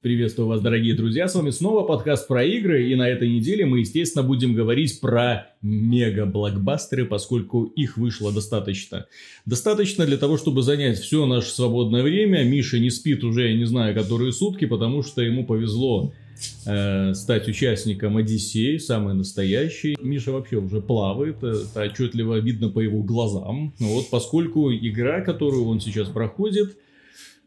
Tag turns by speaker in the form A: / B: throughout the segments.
A: Приветствую вас, дорогие друзья, с вами снова подкаст про игры, и на этой неделе мы, естественно, будем говорить про мега-блокбастеры, поскольку их вышло достаточно. Достаточно для того, чтобы занять все наше свободное время. Миша не спит уже, я не знаю, которые сутки, потому что ему повезло э, стать участником Одиссеи, самый настоящий. Миша вообще уже плавает, это отчетливо видно по его глазам. Вот, поскольку игра, которую он сейчас проходит –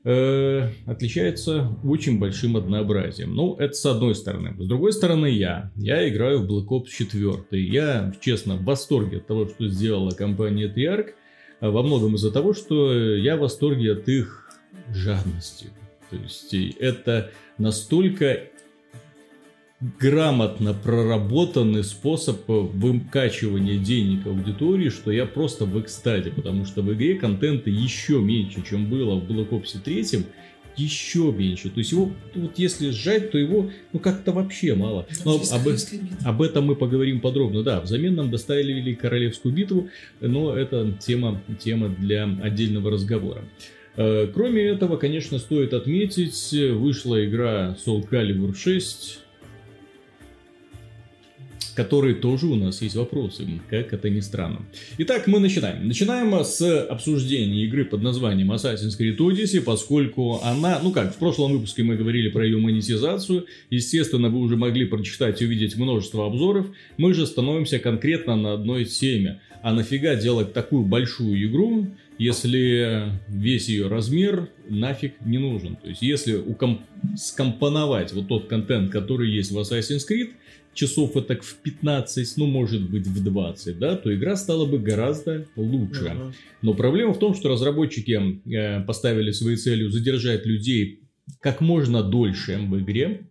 A: э, отличается очень большим однообразием. Ну, это с одной стороны. С другой стороны, я. Я играю в Black Ops 4. Я, честно, в восторге от того, что сделала компания Triarch. А во многом из-за того, что я в восторге от их жадности. То есть, это настолько грамотно проработанный способ выкачивания денег аудитории, что я просто в экстазе, потому что в игре контента еще меньше, чем было в Black Ops 3, еще меньше. То есть его, вот если сжать, то его, ну как-то вообще мало. Но об, об этом мы поговорим подробно. Да, взамен нам доставили Королевскую битву, но это тема, тема для отдельного разговора. Э, кроме этого, конечно, стоит отметить, вышла игра Soul Calibur 6, которые тоже у нас есть вопросы, как это ни странно. Итак, мы начинаем. Начинаем с обсуждения игры под названием Assassin's Creed Odyssey, поскольку она, ну как, в прошлом выпуске мы говорили про ее монетизацию, естественно, вы уже могли прочитать и увидеть множество обзоров, мы же становимся конкретно на одной теме. А нафига делать такую большую игру, если весь ее размер нафиг не нужен. То есть, если укомп... скомпоновать вот тот контент, который есть в Assassin's Creed, часов это в 15, ну может быть в 20, да, то игра стала бы гораздо лучше. Uh-huh. Но проблема в том, что разработчики э, поставили своей целью задержать людей как можно дольше в игре,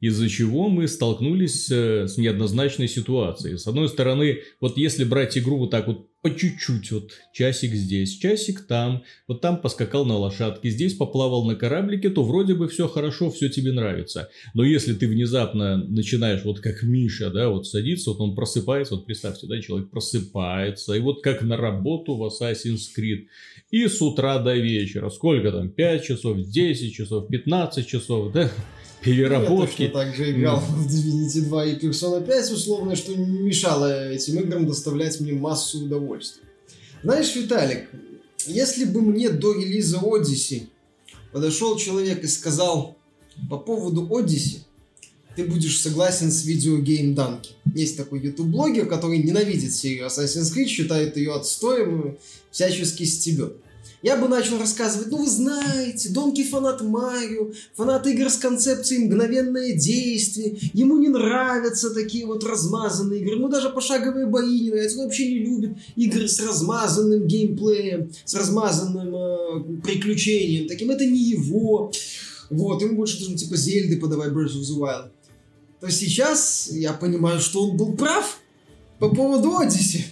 A: из-за чего мы столкнулись э, с неоднозначной ситуацией. С одной стороны, вот если брать игру вот так вот по чуть-чуть, вот часик здесь, часик там, вот там поскакал на лошадке, здесь поплавал на кораблике, то вроде бы все хорошо, все тебе нравится. Но если ты внезапно начинаешь, вот как Миша, да, вот садиться, вот он просыпается, вот представьте, да, человек просыпается, и вот как на работу в Assassin's Creed, и с утра до вечера, сколько там, 5 часов, 10 часов, 15 часов, да, переработки. Я
B: также играл в Divinity 2 и Persona 5, условно, что не мешало этим играм доставлять мне массу удовольствия. Знаешь, Виталик, если бы мне до релиза Odyssey подошел человек и сказал по поводу Odyssey, ты будешь согласен с видеогейм Данки. Есть такой YouTube-блогер, который ненавидит серию Assassin's Creed, считает ее отстоем и всячески стебет я бы начал рассказывать, ну вы знаете, Донки фанат Марио, фанат игр с концепцией мгновенное действие, ему не нравятся такие вот размазанные игры, ему даже пошаговые бои не нравятся, он вообще не любит игры с размазанным геймплеем, с размазанным э, приключением, таким. Это не его, вот, ему больше должен типа Зельды подавать Breath of the Wild. То сейчас я понимаю, что он был прав по поводу Одиссе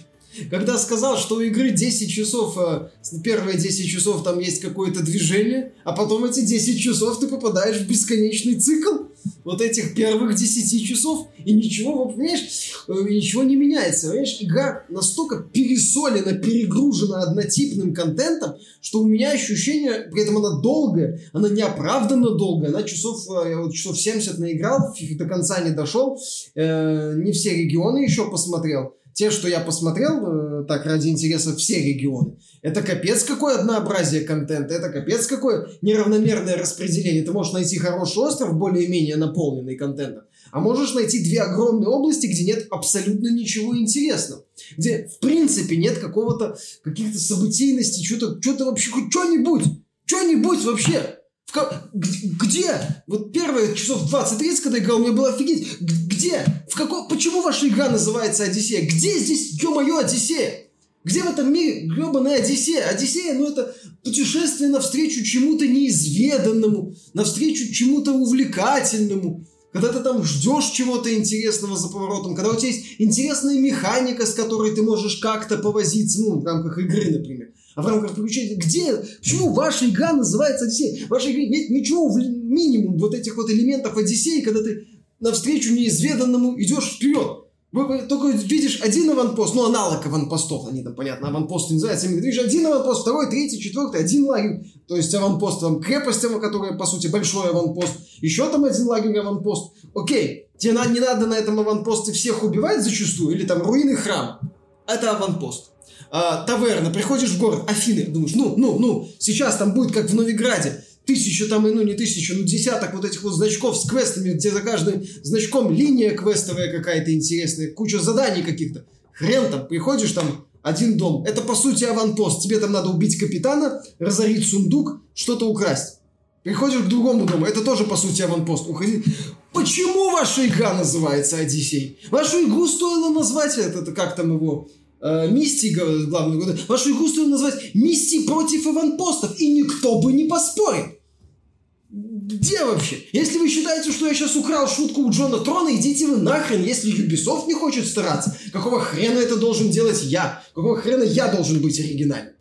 B: когда сказал, что у игры 10 часов, э, первые 10 часов там есть какое-то движение, а потом эти 10 часов ты попадаешь в бесконечный цикл вот этих первых 10 часов, и ничего, вот, понимаешь, э, ничего не меняется. Понимаешь, игра настолько пересолена, перегружена однотипным контентом, что у меня ощущение, при этом она долгая, она неоправданно долгая, она часов, э, я вот часов 70 наиграл, до конца не дошел, э, не все регионы еще посмотрел, те, что я посмотрел, э, так, ради интереса, все регионы, это капец какое однообразие контента, это капец какое неравномерное распределение. Ты можешь найти хороший остров, более-менее наполненный контентом, а можешь найти две огромные области, где нет абсолютно ничего интересного. Где, в принципе, нет какого-то, каких-то событийностей, что-то, что-то вообще, хоть что-нибудь, что-нибудь вообще. В, где? Вот первые часов 20-30, когда играл, мне было офигеть. Где? В каком... Почему ваша игра называется Одиссея? Где здесь, ё-моё, Одиссея? Где в этом мире гребаная Одиссея? Одиссея, ну это путешествие навстречу чему-то неизведанному, навстречу чему-то увлекательному. Когда ты там ждешь чего-то интересного за поворотом, когда у тебя есть интересная механика, с которой ты можешь как-то повозиться, ну, в рамках игры, например а в рамках приключений. Где? Почему ваша игра называется Одиссея? В вашей игре нет ничего, в минимум вот этих вот элементов Одиссеи, когда ты навстречу неизведанному идешь вперед. Вы, вы только видишь один аванпост, ну, аналог аванпостов, они там, понятно, аванпосты называются, ты видишь один аванпост, второй, третий, четвертый, один лагерь, то есть аванпост, там, крепость, которая, по сути, большой аванпост, еще там один лагерь аванпост. Окей, тебе не надо на этом аванпосте всех убивать зачастую, или там руины храм. Это аванпост. А, таверна, приходишь в город, Афины, думаешь, ну, ну, ну, сейчас там будет как в Новиграде, тысячу там, ну не тысячу, ну десяток вот этих вот значков с квестами, где за каждым значком линия квестовая какая-то интересная, куча заданий каких-то. Хрен там, приходишь там, один дом. Это по сути аванпост. Тебе там надо убить капитана, разорить сундук, что-то украсть. Приходишь к другому дому, это тоже по сути аванпост. Уходи. Почему ваша игра называется Одиссей? Вашу игру стоило назвать, это, это как там его, э, Мисти, главный, вашу игру стоило назвать Мисти против аванпостов, и никто бы не поспорил. Где вообще? Если вы считаете, что я сейчас украл шутку у Джона Трона, идите вы нахрен, если Ubisoft не хочет стараться. Какого хрена это должен делать я? Какого хрена я должен быть оригинальным?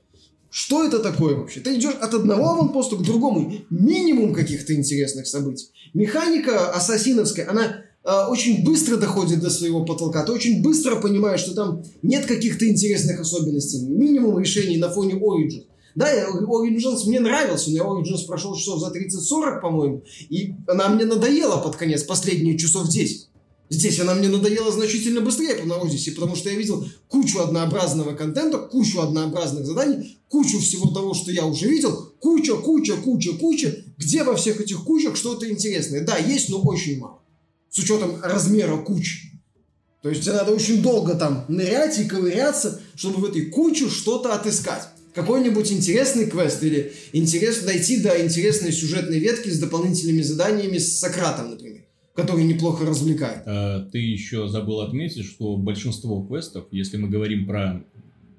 B: Что это такое вообще? Ты идешь от одного аванпоста к другому. Минимум каких-то интересных событий. Механика ассасиновская, она э, очень быстро доходит до своего потолка. Ты очень быстро понимаешь, что там нет каких-то интересных особенностей. Минимум решений на фоне Origins. Да, Origins мне нравился, но я Origins прошел часов за 30-40, по-моему, и она мне надоела под конец, последние часов 10. Здесь она мне надоела значительно быстрее по Одиссе, потому что я видел кучу однообразного контента, кучу однообразных заданий, кучу всего того, что я уже видел, куча, куча, куча, куча, где во всех этих кучах что-то интересное. Да, есть, но очень мало. С учетом размера куч. То есть тебе надо очень долго там нырять и ковыряться, чтобы в этой куче что-то отыскать какой-нибудь интересный квест или интерес, дойти до интересной сюжетной ветки с дополнительными заданиями с Сократом, например, который неплохо развлекает.
A: А, ты еще забыл отметить, что большинство квестов, если мы говорим про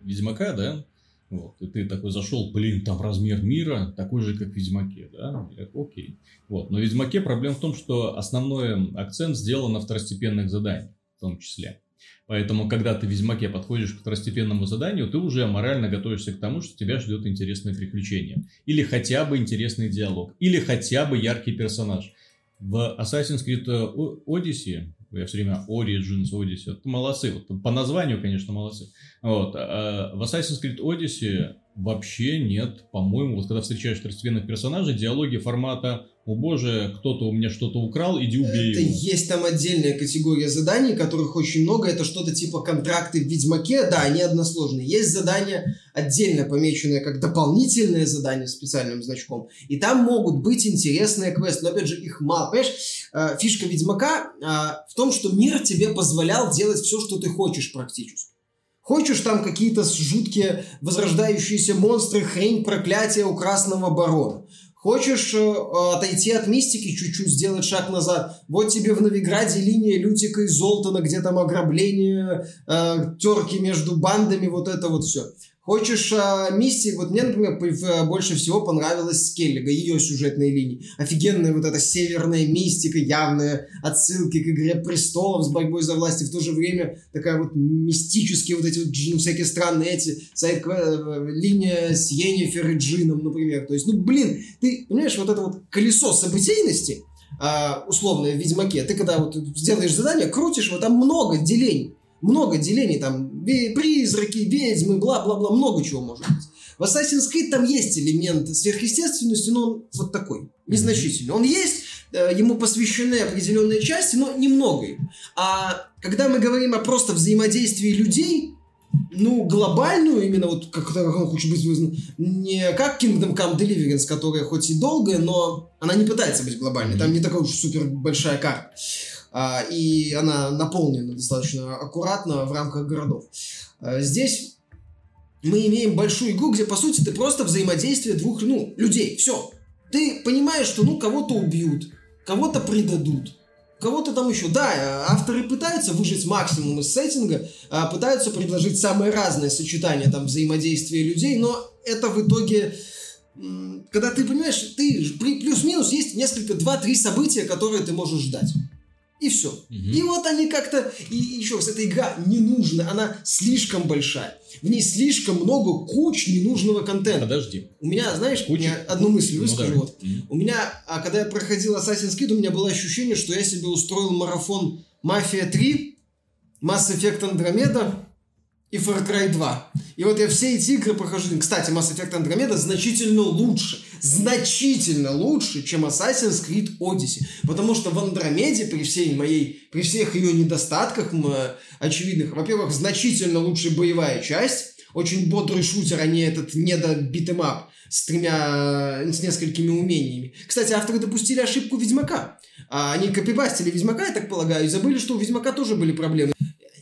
A: Ведьмака, да, вот, и ты такой зашел, блин, там размер мира такой же, как в Ведьмаке, да? Окей. Вот. Но в Ведьмаке проблема в том, что основной акцент сделан на второстепенных заданиях, в том числе. Поэтому, когда ты в Ведьмаке подходишь к второстепенному заданию, ты уже морально готовишься к тому, что тебя ждет интересное приключение. Или хотя бы интересный диалог. Или хотя бы яркий персонаж. В Assassin's Creed Odyssey, я все время Origins Odyssey, молодцы. Вот, по названию, конечно, молодцы. Вот, а в Assassin's Creed Odyssey вообще нет, по-моему, вот когда встречаешь второстепенных персонажей, диалоги формата «О боже, кто-то у меня что-то украл, иди убей
B: это
A: его».
B: Есть там отдельная категория заданий, которых очень много, это что-то типа контракты в Ведьмаке, да, они односложные. Есть задания отдельно помеченные как дополнительные задания специальным значком, и там могут быть интересные квесты, но опять же их мало. Понимаешь, э, фишка Ведьмака э, в том, что мир тебе позволял делать все, что ты хочешь практически. Хочешь там какие-то жуткие возрождающиеся монстры, хрень, проклятие у Красного Барона. Хочешь э, отойти от мистики, чуть-чуть сделать шаг назад. Вот тебе в Новиграде линия Лютика и Золтана, где там ограбление, э, терки между бандами, вот это вот все. Хочешь а, миссии, вот мне, например, больше всего понравилась Скеллига, ее сюжетные линии. Офигенная вот эта северная мистика, явная отсылки к «Игре престолов» с борьбой за власть, и в то же время такая вот мистические вот эти вот ну, всякие странные эти, сайт, э, линия с Йеннифер и Джином, например. То есть, ну, блин, ты, понимаешь, вот это вот колесо событийности, а, условное в Ведьмаке, ты когда вот сделаешь задание, крутишь, вот там много делений много делений, там, призраки, ведьмы, бла-бла-бла, много чего может быть. В Assassin's Creed там есть элемент сверхъестественности, но он вот такой, незначительный. Он есть, э, ему посвящены определенные части, но немного. А когда мы говорим о просто взаимодействии людей, ну, глобальную, именно вот как, как он хочет быть не как Kingdom Come Deliverance, которая хоть и долгая, но она не пытается быть глобальной. Там не такая уж супер большая карта. А, и она наполнена достаточно аккуратно в рамках городов. А, здесь мы имеем большую игру, где, по сути, ты просто взаимодействие двух, ну, людей. Все. Ты понимаешь, что, ну, кого-то убьют, кого-то предадут, кого-то там еще. Да, авторы пытаются выжить максимум из сеттинга, а, пытаются предложить самые разные сочетания там взаимодействия людей, но это в итоге когда ты понимаешь, ты плюс-минус есть несколько, два-три события, которые ты можешь ждать. И все. Угу. И вот они как-то... И еще раз, эта игра не нужна, она слишком большая. В ней слишком много куч ненужного контента.
A: Подожди.
B: У меня, знаешь, Куча? меня одну мысль выскажу. Ну, вот. угу. У меня, а когда я проходил Assassin's Creed, у меня было ощущение, что я себе устроил марафон Мафия 3 Mass Effect Andromeda и Far Cry 2. И вот я все эти игры прохожу. Кстати, Mass Effect Andromeda значительно лучше, значительно лучше, чем Assassin's Creed Odyssey. Потому что в Андромеде, при всей моей, при всех ее недостатках очевидных, во-первых, значительно лучше боевая часть, очень бодрый шутер, а не этот недобитэмап с тремя, с несколькими умениями. Кстати, авторы допустили ошибку Ведьмака. А они копипастили Ведьмака, я так полагаю, и забыли, что у Ведьмака тоже были проблемы.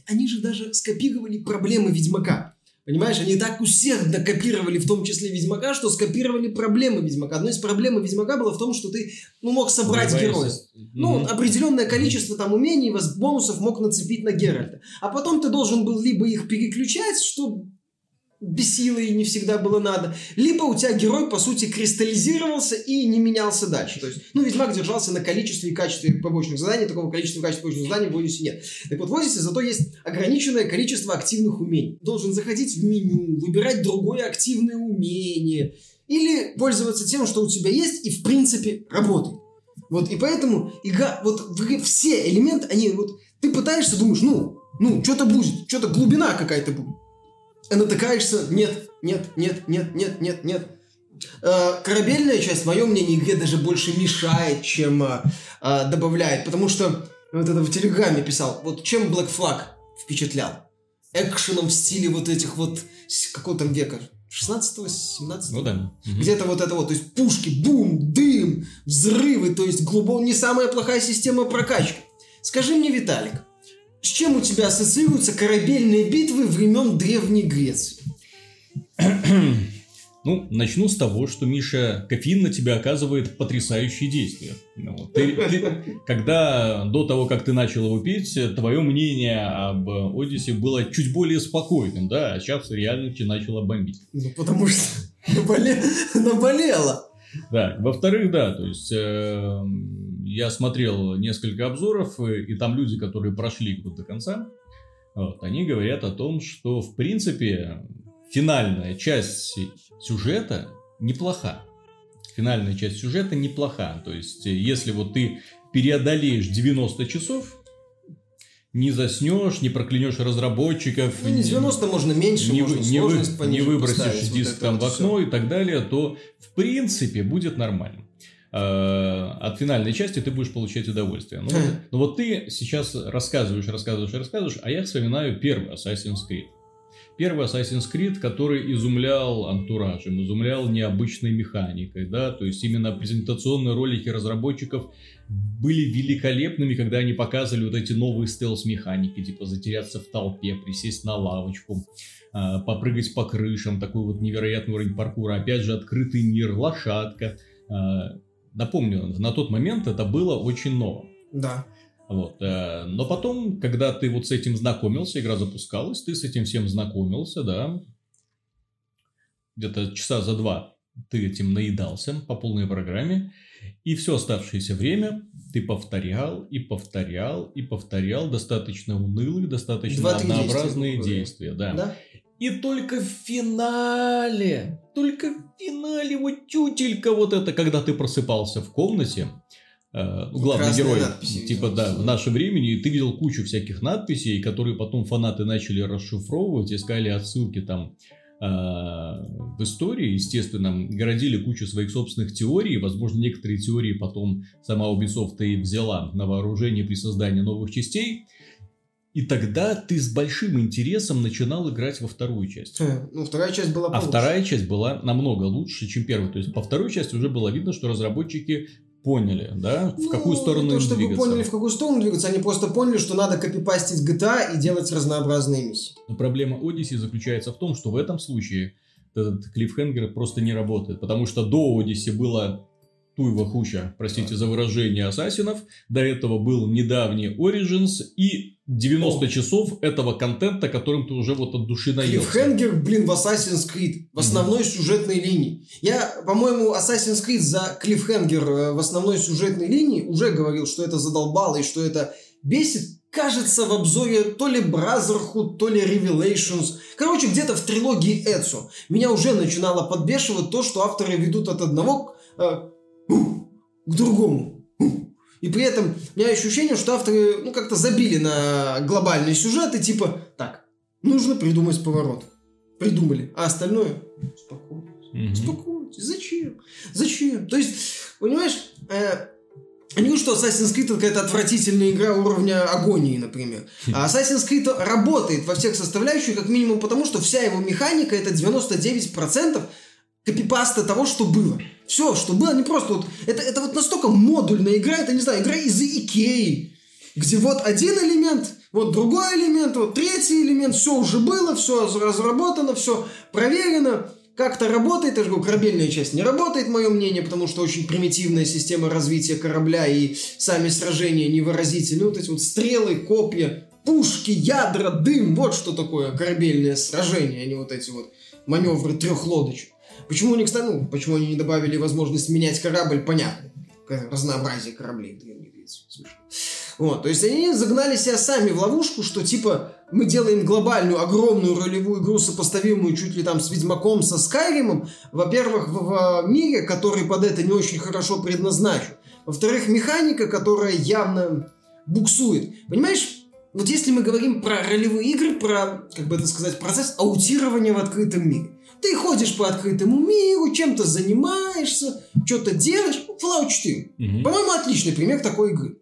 B: Они же даже скопировали проблемы Ведьмака. Понимаешь, они так усердно копировали, в том числе Ведьмака, что скопировали проблемы Ведьмака. Одной из проблем Ведьмака было в том, что ты ну, мог собрать героя. Ну, mm-hmm. определенное количество там умений, бонусов мог нацепить на Геральта. А потом ты должен был либо их переключать, что бесило и не всегда было надо, либо у тебя герой, по сути, кристаллизировался и не менялся дальше. То есть, ну, Ведьмак держался на количестве и качестве побочных заданий, такого количества и качества побочных заданий в Одиссе нет. Так вот, в Одиссе зато есть ограниченное количество активных умений. Должен заходить в меню, выбирать другое активное умение, или пользоваться тем, что у тебя есть, и, в принципе, работает. Вот, и поэтому игра, вот все элементы, они вот, ты пытаешься, думаешь, ну, ну, что-то будет, что-то глубина какая-то будет натыкаешься, нет, нет, нет, нет, нет, нет, нет. Э, корабельная часть, в моем мнении, игре даже больше мешает, чем э, э, добавляет, потому что вот это в Телеграме писал, вот чем Black Flag впечатлял? Экшеном в стиле вот этих вот, какого там века, 16-го, 17
A: Ну да.
B: Где-то вот это вот, то есть пушки, бум, дым, взрывы, то есть глубоко не самая плохая система прокачки. Скажи мне, Виталик, с чем у тебя ассоциируются корабельные битвы времен Древней Греции?
A: Ну, начну с того, что, Миша, кофеин на тебя оказывает потрясающие действия. Ну, ты, ты, когда до того, как ты начал его пить, твое мнение об Одиссе было чуть более спокойным, да, а сейчас реально тебя начало бомбить.
B: Ну, потому что наболе... наболело.
A: Да, во-вторых, да, то есть э, я смотрел несколько обзоров, и там люди, которые прошли игру до конца, вот, они говорят о том, что в принципе финальная часть сюжета неплоха. Финальная часть сюжета неплоха. То есть, если вот ты преодолеешь 90 часов, не заснешь, не проклянешь разработчиков.
B: Ну, не 90 можно меньше,
A: не,
B: можно
A: не, вы, не выбросишь диск вот там вот в окно все. и так далее, то в принципе будет нормально. Э, от финальной части ты будешь получать удовольствие. Ну, вот, ну вот ты сейчас рассказываешь, рассказываешь, рассказываешь, а я вспоминаю первый Assassin's Creed. Первый Assassin's Creed, который изумлял антуражем, изумлял необычной механикой, да, то есть именно презентационные ролики разработчиков были великолепными, когда они показывали вот эти новые стелс-механики, типа затеряться в толпе, присесть на лавочку, э, попрыгать по крышам, такой вот невероятный уровень паркура, опять же открытый мир, лошадка, э, Напомню, на тот момент это было очень ново.
B: Да.
A: Вот. Э, но потом, когда ты вот с этим знакомился, игра запускалась, ты с этим всем знакомился, да, где-то часа за два ты этим наедался по полной программе, и все оставшееся время ты повторял и повторял и повторял достаточно унылые, достаточно однообразные действия. действия да. да. И только в финале, только в финале вот тютелька вот это, когда ты просыпался в комнате, э, главный Красные герой, надписи, типа да, в наше времени, и ты видел кучу всяких надписей, которые потом фанаты начали расшифровывать, искали отсылки там э, в истории, естественно, городили кучу своих собственных теорий, возможно, некоторые теории потом сама Ubisoft и взяла на вооружение при создании новых частей, и тогда ты с большим интересом начинал играть во вторую часть.
B: Хм, ну, вторая часть была
A: получше. А вторая часть была намного лучше, чем первая. То есть, по второй части уже было видно, что разработчики поняли, да, в ну, какую сторону
B: то,
A: чтобы
B: двигаться. поняли, в какую сторону двигаться, они просто поняли, что надо копипастить GTA и делать разнообразные миссии.
A: Но проблема Odyssey заключается в том, что в этом случае этот клиффхенгер просто не работает, потому что до Odyssey было туева хуча, простите за выражение, ассасинов. До этого был недавний Origins и 90 О. часов этого контента, которым ты уже вот от души наелся.
B: Клиффхенгер, блин, в Assassin's Creed, в основной mm-hmm. сюжетной линии. Я, по-моему, Assassin's Creed за клиффхенгер э, в основной сюжетной линии уже говорил, что это задолбало и что это бесит. Кажется, в обзоре то ли Brotherhood, то ли Revelations. Короче, где-то в трилогии Эцу. Меня уже начинало подбешивать то, что авторы ведут от одного э, к другому. И при этом у меня ощущение, что авторы ну, как-то забили на глобальный сюжет и типа, так, нужно придумать поворот. Придумали. А остальное спокойно. Успокойтесь. Зачем? Зачем? То есть, понимаешь, э, не говорю, что Assassin's Creed это какая-то отвратительная игра уровня агонии, например. А Assassin's Creed работает во всех составляющих, как минимум потому, что вся его механика это 99% копипаста того, что было. Все, что было, не просто вот... Это, это вот настолько модульная игра, это, не знаю, игра из Икеи, где вот один элемент, вот другой элемент, вот третий элемент, все уже было, все разработано, все проверено, как-то работает, я же говорю, корабельная часть не работает, мое мнение, потому что очень примитивная система развития корабля и сами сражения невыразительны. Вот эти вот стрелы, копья, пушки, ядра, дым, вот что такое корабельное сражение, а не вот эти вот маневры трех лодочек. Почему они, кстати, ну, почему они не добавили возможность менять корабль, понятно. Разнообразие кораблей. Смешно. Вот, то есть они загнали себя сами в ловушку, что типа мы делаем глобальную, огромную ролевую игру, сопоставимую чуть ли там с Ведьмаком, со Скайримом, во-первых, в, в мире, который под это не очень хорошо предназначен. Во-вторых, механика, которая явно буксует. Понимаешь, вот если мы говорим про ролевые игры, про, как бы это сказать, процесс аутирования в открытом мире. Ты ходишь по открытому миру, чем-то занимаешься, что-то делаешь. Fallout 4.
A: Мгм.
B: По-моему, отличный пример такой игры.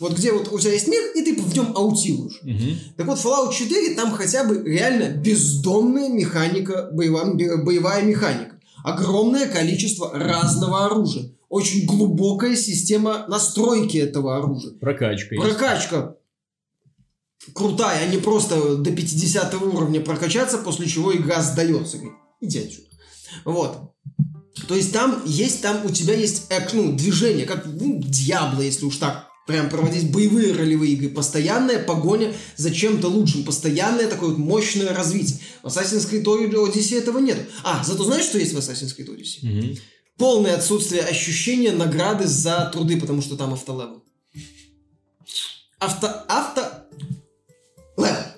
B: Вот где вот у тебя есть мир, и ты в нем аутируешь.
A: Мгм.
B: Так вот, Fallout 4 там хотя бы реально бездомная механика, боевая, боевая механика. Огромное количество разного оружия. Очень глубокая система настройки этого оружия.
A: Прокачка есть.
B: Прокачка крутая, а не просто до 50 уровня прокачаться, после чего игра сдается. Иди отсюда. Вот. То есть там есть, там у тебя есть эк- ну, движение, как ну, Дьябло, если уж так прям проводить боевые ролевые игры. Постоянная погоня за чем-то лучшим. Постоянное такое вот мощное развитие. В Assassin's Creed Odyssey этого нет. А, зато знаешь, что есть в Assassin's Creed Odyssey?
A: Мгм.
B: полное отсутствие ощущения награды за труды, потому что там автолевел. Авто... Авто... Левел.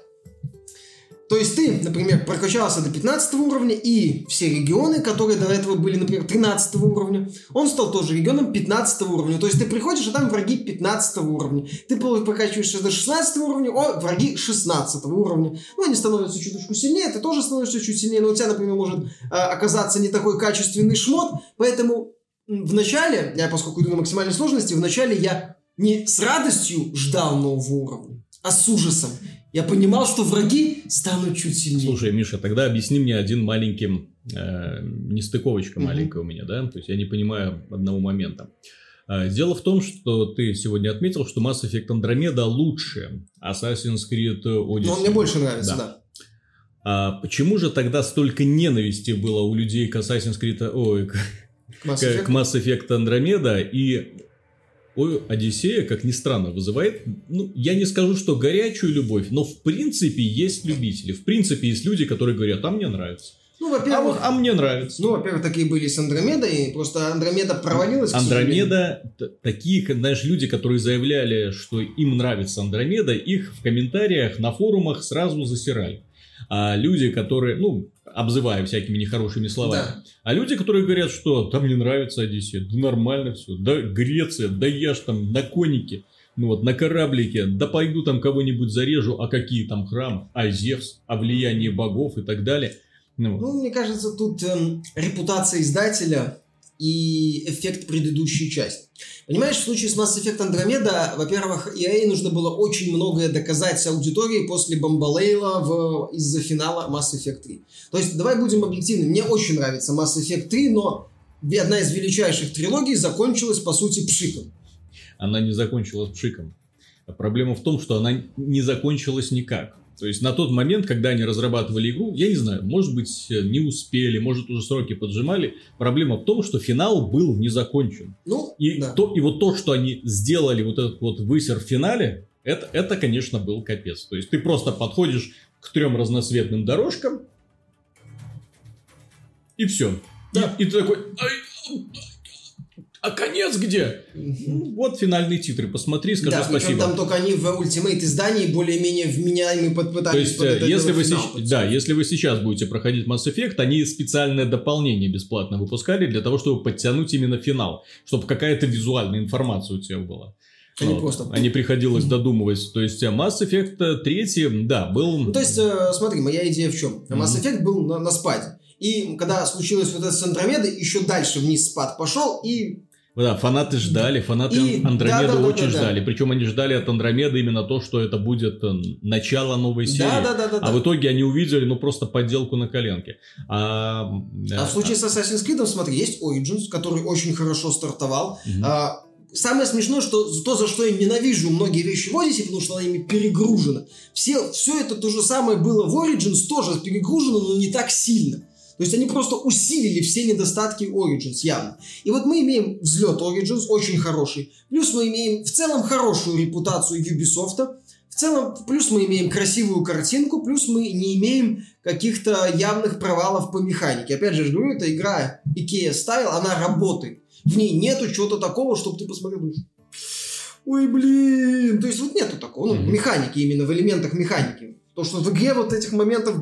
B: То есть ты, например, прокачался до 15 уровня, и все регионы, которые до этого были, например, 13 уровня, он стал тоже регионом 15 уровня. То есть ты приходишь, а там враги 15 уровня. Ты прокачиваешься до 16 уровня, о, враги 16 уровня. Ну, они становятся чуточку сильнее, ты тоже становишься чуть сильнее, но у тебя, например, может э, оказаться не такой качественный шмот, поэтому в начале, я поскольку иду на максимальной сложности, в начале я не с радостью ждал нового уровня, а с ужасом. Я понимал, что враги станут чуть сильнее.
A: Слушай, Миша, тогда объясни мне один маленький, э, нестыковочка
B: Мгм.
A: маленькая у меня, да? То есть я не понимаю одного момента. Э, Дело в том, что ты сегодня отметил, что Mass Effect Andromeda лучше Assassin's Creed Odyssey.
B: Но он мне больше нравится,
A: Да.
B: да.
A: А почему же тогда столько ненависти было у людей к Assassin's Creed, ой, к,
B: К Mass Effect.
A: Andromeda и Одиссея, как ни странно, вызывает, ну, я не скажу, что горячую любовь, но в принципе есть любители. В принципе есть люди, которые говорят, а мне нравится.
B: Ну,
A: А,
B: во-первых,
A: вот, а мне нравится.
B: ну, во-первых, такие были с Андромедой, просто Андромеда провалилась.
A: Андромеда, такие, знаешь, люди, которые заявляли, что им нравится Андромеда, их в комментариях на форумах сразу засирали. А люди, которые, ну, обзывая всякими нехорошими словами.
B: Да.
A: А люди, которые говорят, что там не нравится Одиссея, да нормально все, да Греция, да я ж там на конике, ну вот на кораблике, да пойду там кого-нибудь зарежу, а какие там храмы, а Зевс, а влияние богов и так далее. Ну.
B: Ну, мне кажется, тут эм, репутация издателя и эффект предыдущей части. Понимаешь, в случае с Mass Effect Andromeda, во-первых, EA нужно было очень многое доказать аудитории после Бомбалейла в... из-за финала Mass Effect 3. То есть, давай будем объективны. Мне очень нравится Mass Effect 3, но одна из величайших трилогий закончилась, по сути, пшиком.
A: она не закончилась пшиком. Проблема в том, что она не закончилась никак. То есть на тот момент, когда они разрабатывали игру, я не знаю, может быть, не успели, может, уже сроки поджимали. Проблема в том, что финал был не закончен.
B: Ну,
A: И,
B: да.
A: то, и вот то, что они сделали, вот этот вот высер в финале, это, это, конечно, был капец. То есть ты просто подходишь к трем разноцветным дорожкам, и все.
B: Да.
A: И, и ты такой, «Ай, а конец где? Ну, вот финальные титры, посмотри, скажи
B: да,
A: спасибо.
B: там только они в ультимейт издании более-менее вменяемые под-
A: То есть,
B: под
A: э, если вы,
B: финал подтянуть.
A: да, если вы сейчас будете проходить Mass Effect, они специальное дополнение бесплатно выпускали для того, чтобы подтянуть именно финал, чтобы какая-то визуальная информация у тебя была.
B: А не просто...
A: А не приходилось додумывать. То есть Mass Effect 3, да, был...
B: Ну, то есть, смотри, моя идея в чем? Mass Effect был на, на спаде. И когда случилось вот это с Андромедой, еще дальше вниз спад пошел, и
A: да, фанаты ждали, фанаты и... Андромеды да, да, очень да, да, ждали. Да. Причем они ждали от Андромеды именно то, что это будет э, начало новой серии. Да, да, да, да, а да. в итоге они увидели, ну, просто подделку на коленке. А,
B: а в случае с Assassin's Creed, смотри, есть Origins, который очень хорошо стартовал. Угу. А, Самое смешное, что то, за что я ненавижу многие вещи в Odyssey, потому что она ими перегружена. Все, все это то же самое было в Origins, тоже перегружено, но не так сильно. То есть они просто усилили все недостатки Origins явно. И вот мы имеем взлет Origins, очень хороший. Плюс мы имеем в целом хорошую репутацию Ubisoft. В целом, плюс мы имеем красивую картинку, плюс мы не имеем каких-то явных провалов по механике. Опять же, говорю, это игра Ikea Style, она работает. В ней нету чего-то такого, чтобы ты посмотрел, ой, блин, то есть вот нету такого, ну, механики именно, в элементах механики. То, что в игре вот этих моментов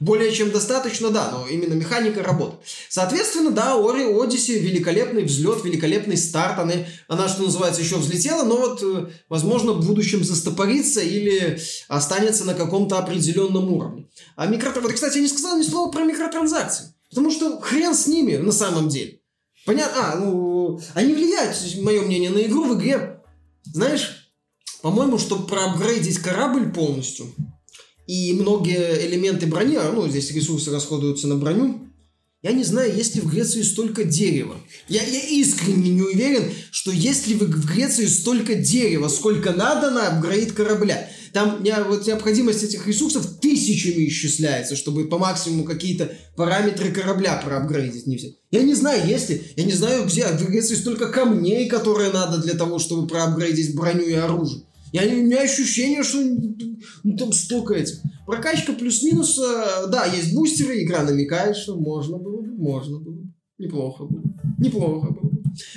B: более чем достаточно, да, но именно механика работает. Соответственно, да, Ори Одиссе великолепный взлет, великолепный старт. Она, она, что называется, еще взлетела, но вот, э, возможно, в будущем застопорится или останется на каком-то определенном уровне. А микротранзакции... Кстати, я не сказал ни слова про микротранзакции. Потому что хрен с ними на самом деле. Понятно? А, ну, они влияют, мое мнение, на игру в игре. Знаешь, по-моему, чтобы проапгрейдить корабль полностью, и многие элементы брони, а, ну, здесь ресурсы расходуются на броню, я не знаю, есть ли в Греции столько дерева. Я, я искренне не уверен, что есть ли в Греции столько дерева, сколько надо на апгрейд корабля. Там вот необходимость этих ресурсов тысячами исчисляется, чтобы по максимуму какие-то параметры корабля проапгрейдить. Не все. Я не знаю, есть ли. Я не знаю, где. В Греции столько камней, которые надо для того, чтобы проапгрейдить броню и оружие. Я, у меня ощущение, что ну, там столько этих. Прокачка плюс-минус, э, да, есть бустеры, игра намекает, что можно было бы, можно было бы. Неплохо было. Неплохо было.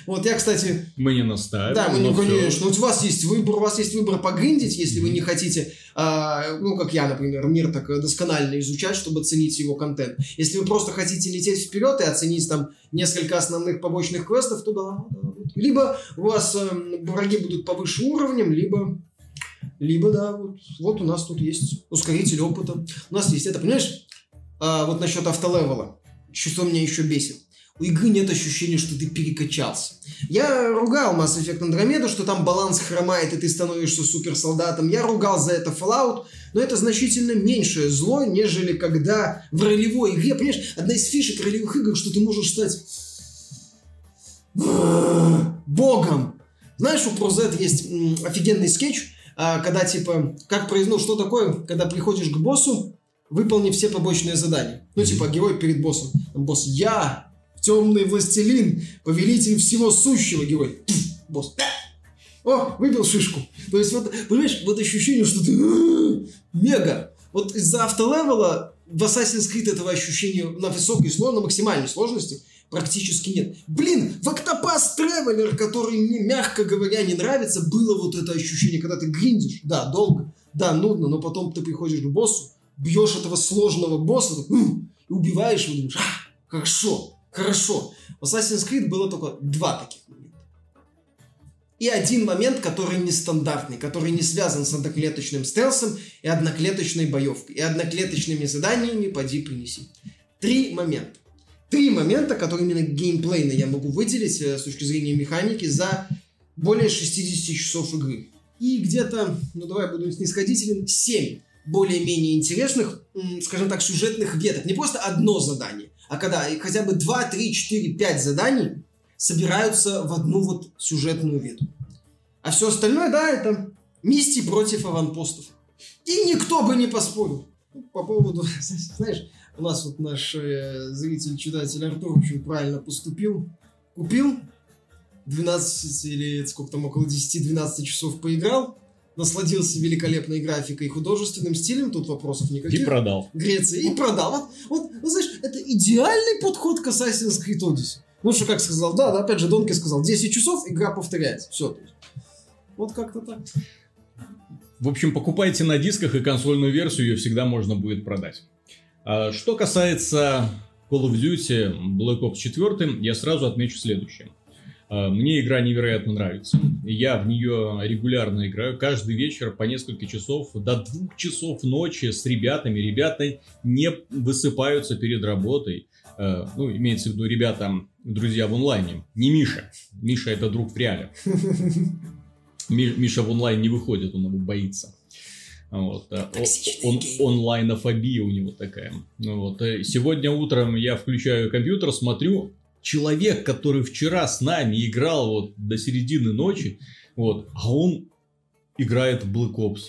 B: Вот я, кстати...
A: Мы не настаиваем.
B: Да, мы не, конечно. Вот у вас есть выбор, у вас есть выбор погриндить, если вы не хотите, а, ну, как я, например, мир так досконально изучать, чтобы оценить его контент. Если вы просто хотите лететь вперед и оценить там несколько основных побочных квестов, то да, да. Либо у вас э, враги будут повыше уровнем, либо либо, да, вот, вот у нас тут есть ускоритель опыта. У нас есть это, понимаешь? А, вот насчет автолевела. Что меня еще бесит. У игры нет ощущения, что ты перекачался. Я ругал Mass Effect Andromeda, что там баланс хромает, и ты становишься суперсолдатом. Я ругал за это Fallout, но это значительно меньшее зло, нежели когда в ролевой игре, понимаешь, одна из фишек ролевых игр, что ты можешь стать богом. Знаешь, у ProZ есть офигенный скетч, а, когда типа, как произносишь, что такое, когда приходишь к боссу, выполни все побочные задания. Ну, типа, герой перед боссом. Там босс, я, темный властелин, повелитель всего сущего, герой. Босс, о, выбил шишку. То есть, вот, понимаешь, вот ощущение, что ты мега. Вот из-за автолевела в Assassin's Creed этого ощущения на высокой сложности, на максимальной сложности практически нет. Блин, в Octopus Traveler, который мне, мягко говоря, не нравится, было вот это ощущение, когда ты гриндишь, да, долго, да, нудно, но потом ты приходишь к боссу, бьешь этого сложного босса, и убиваешь его, думаешь, а, хорошо, хорошо. В Assassin's Creed было только два таких момента. И один момент, который нестандартный, который не связан с одноклеточным стелсом и одноклеточной боевкой, и одноклеточными заданиями «поди принеси». Три момента три момента, которые именно геймплейно я могу выделить э, с точки зрения механики за более 60 часов игры. И где-то, ну давай буду снисходителен, 7 более-менее интересных, скажем так, сюжетных веток. Не просто одно задание, а когда хотя бы 2, 3, 4, 5 заданий собираются в одну вот сюжетную ветку. А все остальное, да, это мисти против аванпостов. И никто бы не поспорил. По поводу, знаешь, у нас вот наш э, зритель, читатель Артур очень правильно поступил. Купил 12 или сколько там, около 10-12 часов поиграл, насладился великолепной графикой и художественным стилем, тут вопросов никаких.
A: И продал.
B: Греция, и продал. Вот, вот, вот знаешь, это идеальный подход к Assassin's Creed Odyssey. Ну, что как сказал, да, да, опять же, Донки сказал, 10 часов, игра повторяется. Все. Вот как-то так.
A: В общем, покупайте на дисках, и консольную версию ее всегда можно будет продать. А что касается Call of Duty Black Ops 4, я сразу отмечу следующее. Э, мне игра невероятно нравится. Я в нее регулярно играю. Каждый вечер по несколько часов, до двух часов ночи с ребятами. Ребята не высыпаются перед работой. Э, ну, имеется в виду ребята, друзья в онлайне. Не Миша. Миша это друг в реале. Миша в онлайн не выходит, он его боится. Вот. Э, он, онлайнофобия у него такая. Вот. Сегодня утром я включаю компьютер, смотрю, человек, который вчера с нами играл вот до середины ночи, вот, а он играет в Black Ops.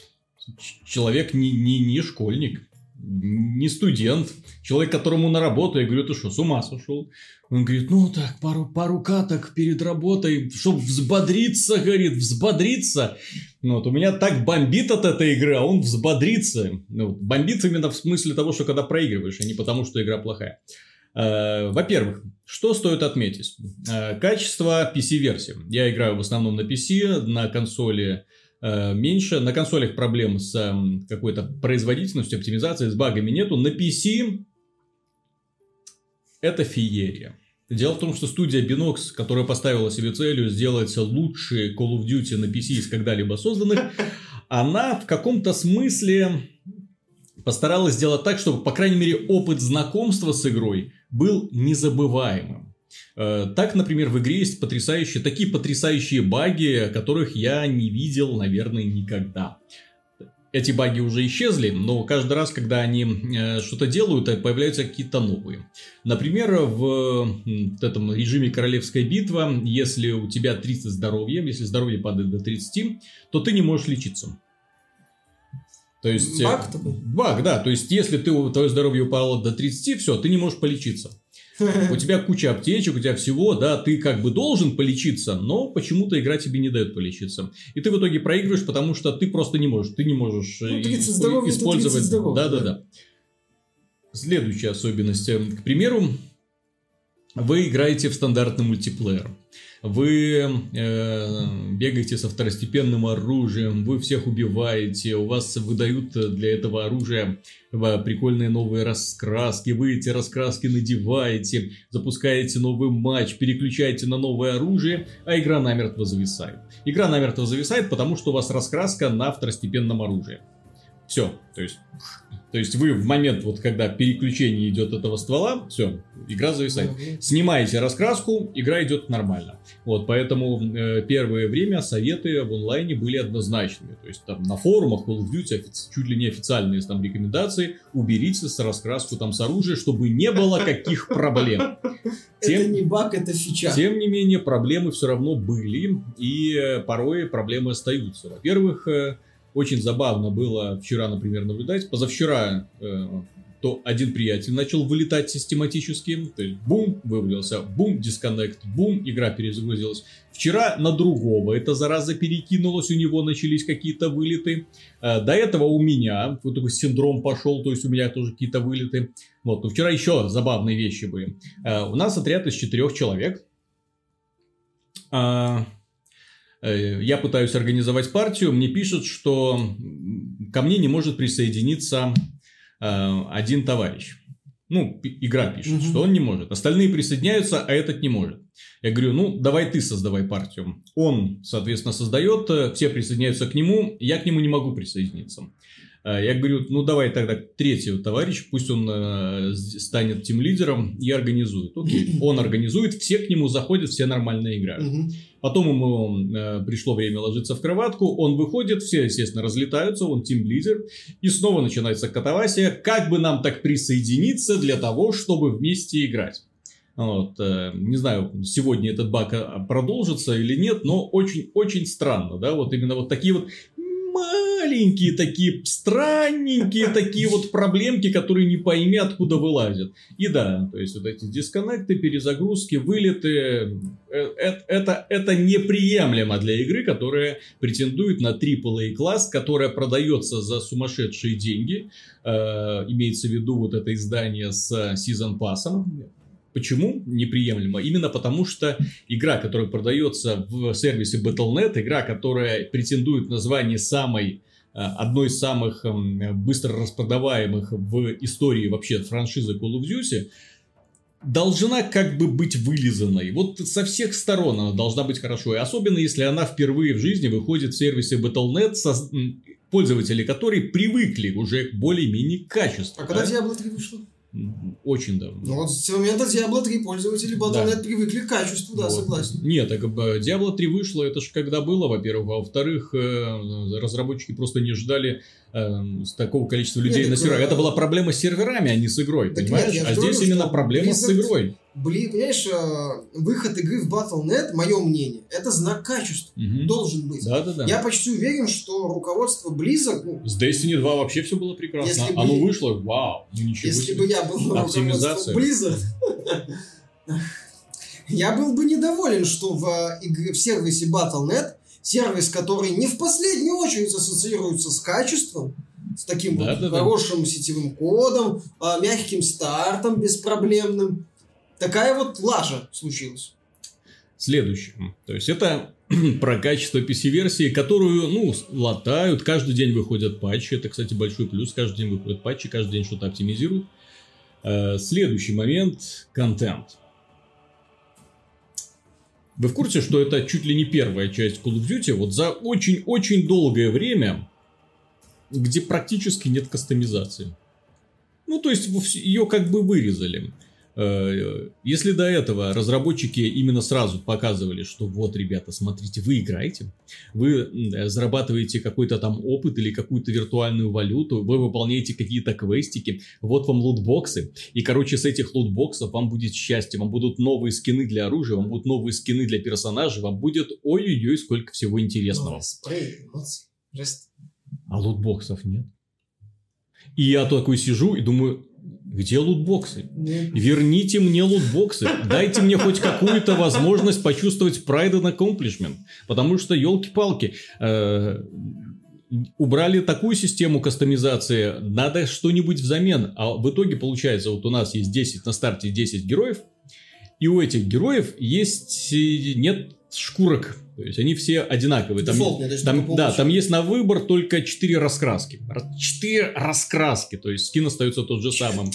A: Человек не, не, не школьник, не студент, человек, которому на работу, я говорю, ты что, с ума сошел? Он говорит, ну так, пару, пару каток перед работой, чтобы взбодриться, говорит, взбодриться. Ну, вот у меня так бомбит от этой игры, а он взбодрится. Ну, бомбит именно в смысле того, что когда проигрываешь, а не потому, что игра плохая. Э, во-первых, что стоит отметить? Э, качество PC-версии. Я играю в основном на PC, на консоли э, меньше. На консолях проблем с какой-то производительностью, оптимизацией, с багами нету. На PC это феерия. Дело в том, что студия Binox, которая поставила себе целью сделать лучшие Call of Duty на PC из когда-либо созданных, она в каком-то смысле постаралась сделать так, чтобы, по крайней мере, опыт знакомства с игрой был незабываемым. Э, так, например, в игре есть потрясающие, такие потрясающие баги, которых я не видел, наверное, никогда. Эти баги уже исчезли, но каждый раз, когда они э, что-то делают, э, появляются какие-то новые. Например, в этом режиме Королевская битва, если у тебя 30 здоровья, если здоровье падает до 30, то ты не можешь лечиться. То есть, баг такой? Баг, да. То есть, если ты, твое здоровье упало до 30, все, ты не можешь полечиться. У тебя куча аптечек, у тебя всего, да, ты как бы должен полечиться, но почему-то игра тебе не дает полечиться. И ты в итоге проигрываешь, потому что ты просто не можешь, ты не можешь ну, 30 э, здоровья, использовать. 30 здоровья, да, да, да. Следующая особенность. К примеру, вы играете в стандартный мультиплеер вы э, бегаете со второстепенным оружием, вы всех убиваете, у вас выдают для этого оружия прикольные новые раскраски, вы эти раскраски надеваете, запускаете новый матч, переключаете на новое оружие, а игра намертво зависает. Игра намертво зависает, потому что у вас раскраска на второстепенном оружии. Все, то есть то есть вы в момент, вот когда переключение идет этого ствола, все, игра зависает. Снимаете раскраску, игра идет нормально. Вот, поэтому э, первое время советы в онлайне были однозначными. То есть там на форумах Call of Duty чуть ли не официальные там рекомендации, уберите с раскраску там с оружия, чтобы не было каких проблем.
B: Это не баг, это фича.
A: Тем не менее, проблемы все равно были, и э, порой проблемы остаются. Во-первых, э, очень забавно было вчера, например, наблюдать. Позавчера э, то один приятель начал вылетать систематически. То есть, бум, вывалился, бум, дисконнект, бум, игра перезагрузилась. Вчера на другого эта зараза перекинулась, у него начались какие-то вылеты. Э, до этого у меня вот такой синдром пошел, то есть у меня тоже какие-то вылеты. Вот, но вчера еще забавные вещи были. Э, у нас отряд из четырех человек. Э, я пытаюсь организовать партию, мне пишут, что ко мне не может присоединиться э, один товарищ. Ну, игра пишет, угу. что он не может. Остальные присоединяются, а этот не может. Я говорю, ну, давай ты создавай партию. Он, соответственно, создает, э, все присоединяются к нему, я к нему не могу присоединиться. Я говорю, ну давай тогда третьего товарища, пусть он э, станет тем лидером и организует. Окей, он организует, все к нему заходят, все нормально играют. Потом ему э, пришло время ложиться в кроватку, он выходит, все, естественно, разлетаются, он тим-лидер, и снова начинается катавасия, как бы нам так присоединиться для того, чтобы вместе играть. Вот, э, не знаю, сегодня этот баг а, продолжится или нет, но очень-очень странно, да, вот именно вот такие вот маленькие такие, странненькие такие вот проблемки, которые не пойми откуда вылазят. И да, то есть вот эти дисконнекты, перезагрузки, вылеты, э, э, это, это неприемлемо для игры, которая претендует на AAA класс, которая продается за сумасшедшие деньги. Э, имеется в виду вот это издание с Season Pass. Почему неприемлемо? Именно потому, что игра, которая продается в сервисе Battle.net, игра, которая претендует на звание самой одной из самых эм, быстро распродаваемых в истории вообще франшизы Call of Duty, должна как бы быть вылизанной. Вот со всех сторон она должна быть хорошо. И особенно, если она впервые в жизни выходит в сервисе Battle.net со пользователи, которые привыкли уже к более-менее качеству.
B: А когда Diablo 3 вышло?
A: Очень давно.
B: Ну вот с момента Diablo 3 пользователи Battle.net да. привыкли к качеству, да, вот. согласен.
A: Нет, так Diablo 3 вышло, это же когда было, во-первых. А во-вторых, э, разработчики просто не ждали э, такого количества людей нет, на серверах. Это была проблема с серверами, а не с игрой, так понимаешь? Нет, а здесь именно проблема Blizzard... с игрой.
B: Блин, понимаешь, э, выход игры в Battle.net, мое мнение, это знак качества. Угу. Должен быть.
A: Да, да, да.
B: Я почти уверен, что руководство Blizzard... Ну,
A: с Destiny 2 вообще все было прекрасно. Если Оно бы... вышло, вау, ну ничего
B: Если
A: себе.
B: бы я был руководством Blizzard, я был бы недоволен, что в, э, игре, в сервисе Battle.net, сервис, который не в последнюю очередь ассоциируется с качеством, с таким да, вот да, хорошим да. сетевым кодом, э, мягким стартом беспроблемным, такая вот лажа случилась.
A: Следующее. То есть, это про качество PC-версии, которую, ну, латают, каждый день выходят патчи. Это, кстати, большой плюс. Каждый день выходят патчи, каждый день что-то оптимизируют. Э, следующий момент – контент. Вы в курсе, что это чуть ли не первая часть Call of Duty? Вот за очень-очень долгое время, где практически нет кастомизации. Ну, то есть, ее как бы вырезали. Э, если до этого разработчики именно сразу показывали, что вот, ребята, смотрите, вы играете, вы зарабатываете какой-то там опыт или какую-то виртуальную валюту, вы выполняете какие-то квестики, вот вам лутбоксы, и, короче, с этих лутбоксов вам будет счастье, вам будут новые скины для оружия, вам будут новые скины для персонажей, вам будет ой-ой-ой, сколько всего интересного. А лутбоксов нет. И я такой сижу и думаю, где лутбоксы? Верните мне лутбоксы. Дайте мне хоть какую-то возможность почувствовать pride and accomplishment. Потому что, елки-палки, э, убрали такую систему кастомизации, надо что-нибудь взамен. А в итоге получается, вот у нас есть 10, на старте 10 героев, и у этих героев есть, э, нет шкурок то есть они все одинаковые. Там, там, да, там есть на выбор только 4 раскраски. 4 раскраски. То есть скин остается тот же самым.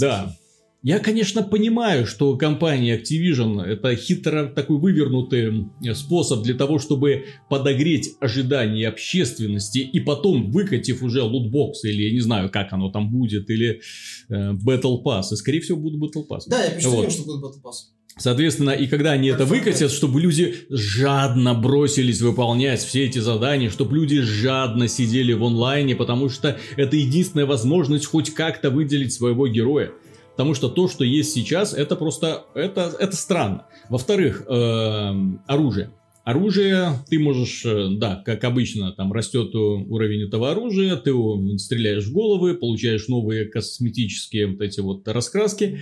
A: Да. Я, конечно, понимаю, что компания Activision это хитро такой вывернутый способ для того, чтобы подогреть ожидания общественности и потом выкатив уже лутбокс или я не знаю, как оно там будет, или э, Battle Pass. И скорее всего будет Battle Pass.
B: Да, я почти вот. что будет Battle Pass.
A: Соответственно, и когда они это выкатят, чтобы люди жадно бросились выполнять все эти задания, чтобы люди жадно сидели в онлайне, потому что это единственная возможность хоть как-то выделить своего героя. Потому что то, что есть сейчас, это просто, это, это странно. Во-вторых, э, оружие. Оружие, ты можешь, э, да, как обычно, там растет уровень этого оружия, ты стреляешь в головы, получаешь новые косметические вот эти вот раскраски.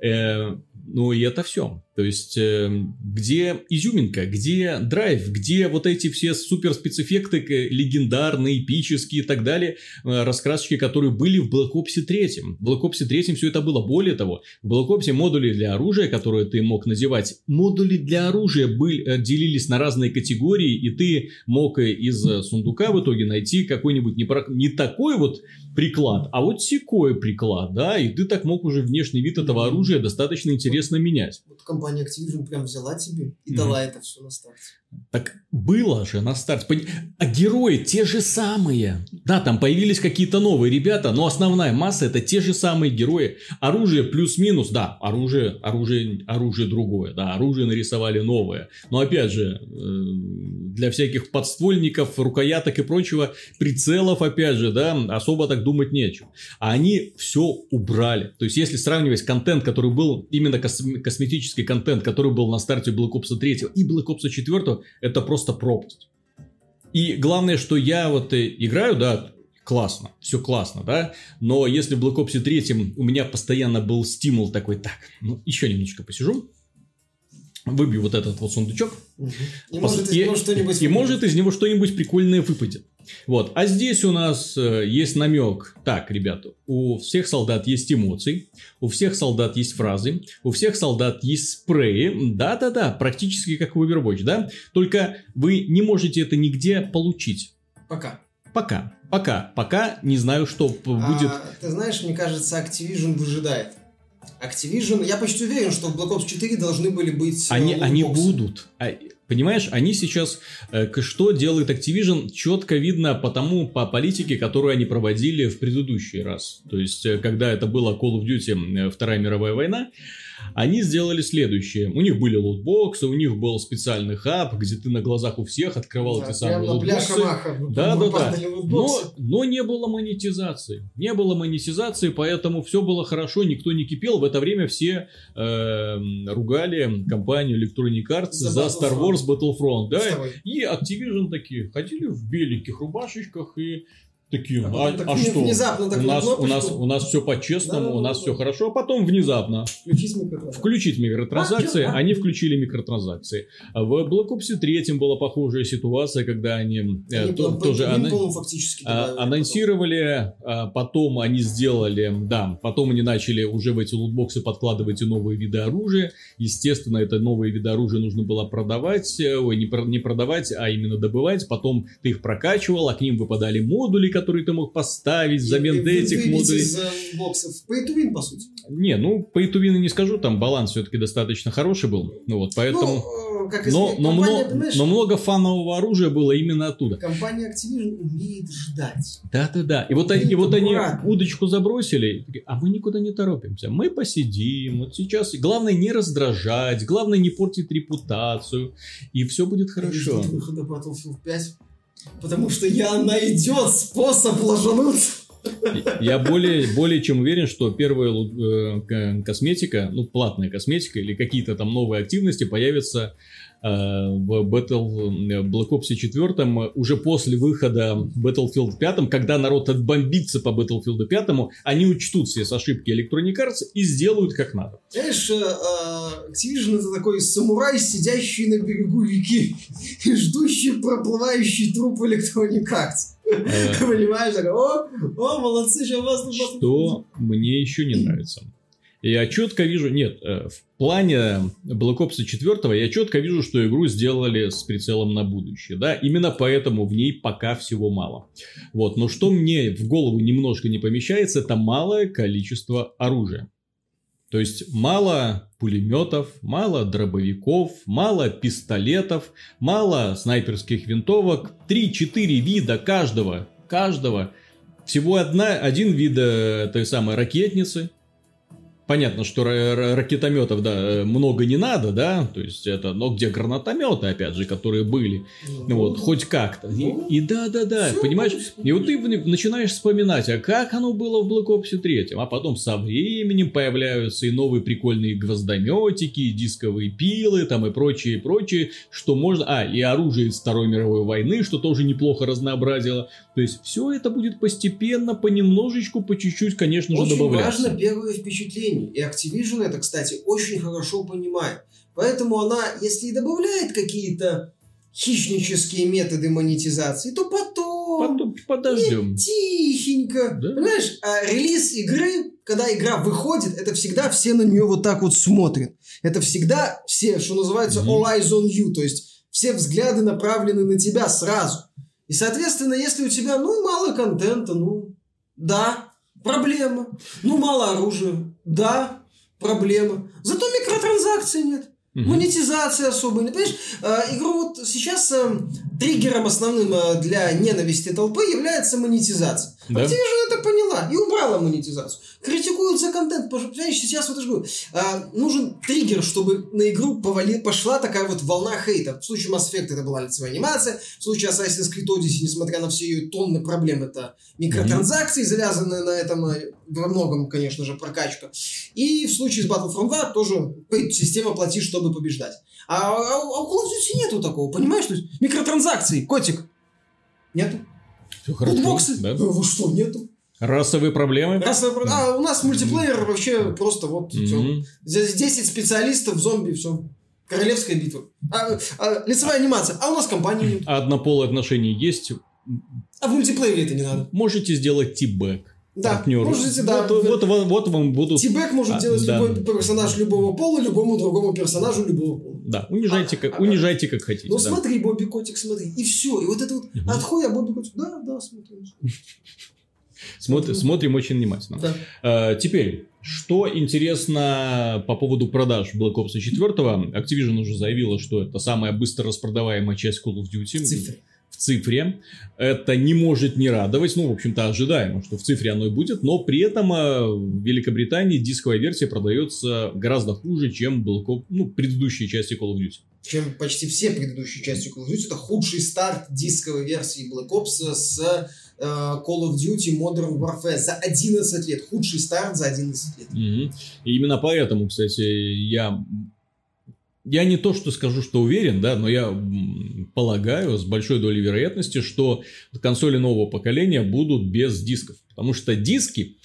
A: Э, ну и это все. То есть, э, где изюминка, где драйв, где вот эти все супер спецэффекты, легендарные, эпические и так далее, э, раскрасочки, которые были в Black Ops 3. В Black Ops 3 все это было. Более того, в Black Ops модули для оружия, которые ты мог надевать, модули для оружия были, э, делились на разные категории, и ты мог из сундука в итоге найти какой-нибудь не, не такой вот приклад, а вот секой приклад, да, и ты так мог уже внешний вид этого оружия достаточно интересно менять.
B: Вот компания Activision прям взяла тебе и mm-hmm. дала это все на старте.
A: Так было же на старте. А герои те же самые. Да, там появились какие-то новые ребята, но основная масса это те же самые герои. Оружие плюс-минус, да, оружие, оружие, оружие другое, да, оружие нарисовали новое. Но опять же, э, для всяких подствольников, рукояток и прочего, прицелов, опять же, да, особо так думать нечего. А они все убрали. То есть, если сравнивать контент, который был, именно косметический контент, который был на старте Black Ops 3 и Black Ops 4, это просто пропасть. И главное, что я вот э, играю, да, классно, все классно, да, но если в Black Ops 3 у меня постоянно был стимул такой, так, ну, еще немножечко посижу, выбью вот этот вот сундучок.
B: Угу. И, пос... может, из него что-нибудь
A: и может из него что-нибудь прикольное выпадет. Вот. А здесь у нас э, есть намек. Так, ребята, у всех солдат есть эмоции, у всех солдат есть фразы, у всех солдат есть спреи. Да-да-да, практически как в Overwatch, да? Только вы не можете это нигде получить.
B: Пока.
A: Пока. Пока. Пока не знаю, что будет. А,
B: ты знаешь, мне кажется, Activision выжидает. Activision, я почти уверен, что в Black Ops 4 должны были быть... э,
A: Они, они будут. Понимаешь, они сейчас, э, что делает Activision, четко видно по тому, по политике, которую они проводили в предыдущий раз. То есть, э, когда это была Call of Duty э, Вторая мировая война, они сделали следующее. У них были лутбоксы, у них был специальный хаб, где ты на глазах у всех открывал
B: Да,
A: эти самые лутбоксы.
B: бляха-маха
A: Да, да, да. Но, но не было монетизации. Не было монетизации, поэтому все было хорошо, никто не кипел. В это время все эм, ругали компанию Electronic Arts
B: За
A: за, Star. Wars Battlefront. Да? И Activision такие ходили в беленьких рубашечках и такие,
B: А
A: а,
B: потом так
A: а что?
B: внезапно так
A: у,
B: на
A: нас, у, нас, у нас все по-честному,
B: Да-да-да-да.
A: у нас все хорошо, а потом внезапно
B: Включить микрофон.
A: включить микротранзакции,
B: А,
A: они включили микротранзакции. В Black Ops 3 была похожая ситуация, когда они, э,
B: Они,
A: то- тоже
B: по-моему, фактически
A: а, анонсировали, а, потом они сделали, да, потом они начали уже в эти лутбоксы подкладывать и новые виды оружия. Естественно, это новые виды оружия нужно было продавать, э, ой, не, не продавать, а именно добывать. Потом ты их прокачивал, а к ним выпадали модули, которые ты мог поставить взамен
B: вы-
A: этих
B: выбить
A: модулей.
B: из э, боксов. Pay to win, по сути.
A: Не, ну, по итувину не скажу, там баланс все-таки достаточно хороший был. Ну вот, поэтому...
B: Ну, э, как
A: но, но,
B: компания,
A: много,
B: понимаешь,
A: но много фанового оружия было именно оттуда.
B: компания Activision умеет ждать.
A: Да-да-да. И вот, они, и вот они удочку забросили, такие, а мы никуда не торопимся. Мы посидим. Вот сейчас главное не раздражать, главное не портить репутацию, и все будет хорошо.
B: выхода Battlefield 5. Потому что я найдет способ ложануться.
A: Я более, более чем уверен, что первая э, косметика, ну, платная косметика или какие-то там новые активности появятся в Battle, э, Black Ops 4 уже после выхода Battlefield 5, когда народ отбомбится по Battlefield 5, они учтут все ошибки Electronic Arts и сделают как надо.
B: Знаешь, э, э, Activision это такой самурай, сидящий на берегу реки и ждущий проплывающий труп Electronic Arts.
A: Э,
B: Понимаешь, о, о, молодцы, сейчас вас
A: Что мне еще не нравится. Я четко вижу, нет, э, в плане Black Ops 4 я четко вижу, что игру сделали с прицелом на будущее, да, именно поэтому в ней пока всего мало. Вот, но что мне в голову немножко не помещается, это малое количество оружия. То есть мало пулеметов, мало дробовиков, мало пистолетов, мало снайперских винтовок, 3-4 вида каждого, каждого. Всего одна, один вид э, той самой ракетницы. Понятно, что ра- ра- ракетометов, да, э, много не надо, да, то есть это, но где гранатометы, опять же, которые были, ну вот, хоть как-то. И, и да, да, да,
B: Всё
A: понимаешь, и вот ты начинаешь вспоминать, а как оно было в Black Ops 3, а потом со временем появляются и новые прикольные гвоздометики, и дисковые пилы, там и прочее, и прочее, что можно, а, и оружие из Второй мировой войны, что тоже неплохо разнообразило. То есть все это будет постепенно, понемножечку, по чуть-чуть, конечно же,
B: Очень
A: добавляться.
B: важно первое впечатление. И Activision это, кстати, очень хорошо понимает. Поэтому она, если и добавляет какие-то хищнические методы монетизации, то потом,
A: Потом подождем.
B: тихенько.
A: Да.
B: Понимаешь, а релиз игры, когда игра выходит, это всегда все на нее вот так вот смотрят. Это всегда все, что называется, all eyes on you. То есть все взгляды направлены на тебя сразу. И, соответственно, если у тебя, ну, мало контента, ну, да, проблема. Ну, мало оружия, да, проблема. Зато микротранзакций нет.
A: Мгм.
B: Монетизации особой. не Понимаешь, э, игру вот сейчас э, триггером основным э, для ненависти толпы является монетизация.
A: Да.
B: Activision это поняла и убрала монетизацию. Критикуется контент. потому что, Понимаешь, сейчас вот я говорю, э, нужен триггер, чтобы на игру повали, пошла такая вот волна хейта. В случае Mass Effect это была лицевая анимация, в случае Assassin's Creed Odyssey, несмотря на все ее тонны проблем, это микротранзакции, завязанные на этом э, во многом, конечно же, прокачка. И в случае с Battlefront 2 тоже система плати, чтобы побеждать. А, а у а у Call of Duty нету такого, понимаешь? То есть микротранзакции, котик. Нету.
A: Всё хорошо,
B: Лутбоксы?
A: да?
B: Э, Вы что, нету?
A: Расовые проблемы.
B: Раз, а у нас мультиплеер вообще просто вот всё.
A: Мгм.
B: Здесь 10 специалистов, зомби, все. Королевская битва. А, а, лицевая анимация. А у нас компании нет.
A: А однополые отношения есть.
B: А в мультиплеере это не надо.
A: Можете сделать тибэк.
B: Да,
A: партнеру.
B: можете, да.
A: Вот, вот, вот, вот вам будут...
B: Тибэк может
A: А,
B: делать
A: да.
B: любой персонаж любого пола, любому другому персонажу любого пола.
A: Да, унижайте,
B: А,
A: как,
B: а,
A: унижайте как хотите.
B: Ну
A: да.
B: смотри, Бобби Котик, смотри. И все. И вот это вот
A: Мгм.
B: отходя Бобби Котик. Да, да.
A: Смотрим, смотрим очень внимательно.
B: Да.
A: А, теперь, что интересно по поводу продаж Black Ops 4, Activision уже заявила, что это самая быстро распродаваемая часть Call of Duty.
B: В цифре.
A: Это не может не радовать. Ну, в общем-то, ожидаемо, что в цифре оно и будет. Но при этом а, в Великобритании дисковая версия продается гораздо хуже, чем Ops, ну, предыдущие части Call of Duty.
B: Чем почти все предыдущие части Call of Duty. Это худший старт дисковой версии Black Ops с э, Call of Duty Modern Warfare за 11 лет. Худший старт за 11 лет.
A: Мгм. И именно поэтому, кстати, я... Я не то, что скажу, что уверен, да, но я полагаю с большой долей вероятности, что консоли нового поколения будут без дисков. Потому что диски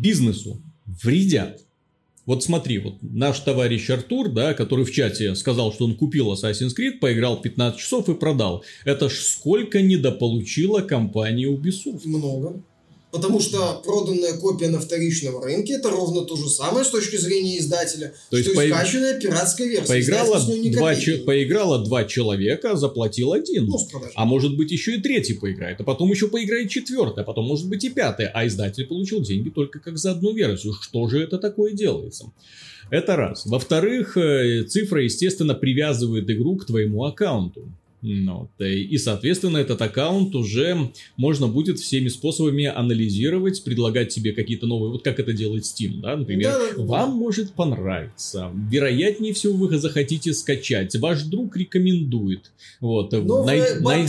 A: бизнесу вредят. Вот смотри, вот наш товарищ Артур, да, который в чате сказал, что он купил Assassin's Creed, поиграл 15 часов и продал. Это ж сколько недополучила компания Ubisoft.
B: Много. Потому что проданная копия на вторичном рынке это ровно то же самое с точки зрения издателя,
A: То есть
B: что и скачанная пиратская версия. Ни
A: два, че- поиграло два человека, заплатил один.
B: Ну.
A: А может быть еще и третий поиграет, а потом еще поиграет четвертый, а потом может быть и пятый, а издатель получил деньги только как за одну версию. Что же это такое делается? Это раз. Во-вторых, э, цифра, естественно, привязывает игру к твоему аккаунту. Ну, вот, э, и, соответственно, этот аккаунт уже можно будет всеми способами анализировать, предлагать тебе какие-то новые, вот как это делает Steam, да, например,
B: Да-да-да.
A: вам может понравиться, вероятнее всего вы захотите скачать, ваш друг рекомендует, вот,
B: Новый
A: най- най-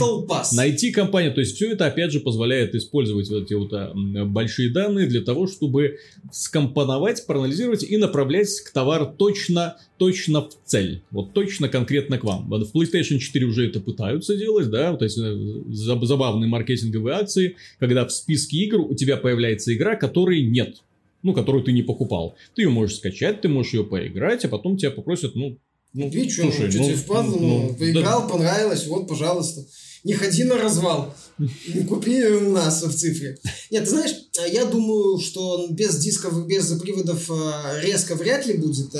A: найти компанию. То есть все это опять же позволяет использовать вот эти вот м, большие данные для того, чтобы скомпоновать, проанализировать и направлять к товару точно, точно в цель. Вот точно конкретно к вам. Вот В PlayStation 4 уже это пытаются делать, да, то есть э, заб- забавные маркетинговые акции, когда в списке игр у тебя появляется игра, которой нет. Ну, которую ты не покупал. Ты ее можешь скачать, ты можешь ее поиграть, а потом тебя попросят, ну, ну,
B: Видишь, что,
A: слушай,
B: что
A: ну,
B: тебе впадло, ну,
A: ну,
B: поиграл, понравилось, вот, пожалуйста. Не ходи на развал. Не купи у нас в цифре. Нет, ты знаешь, а я думаю, что без дисков, без приводов а, резко вряд ли будет.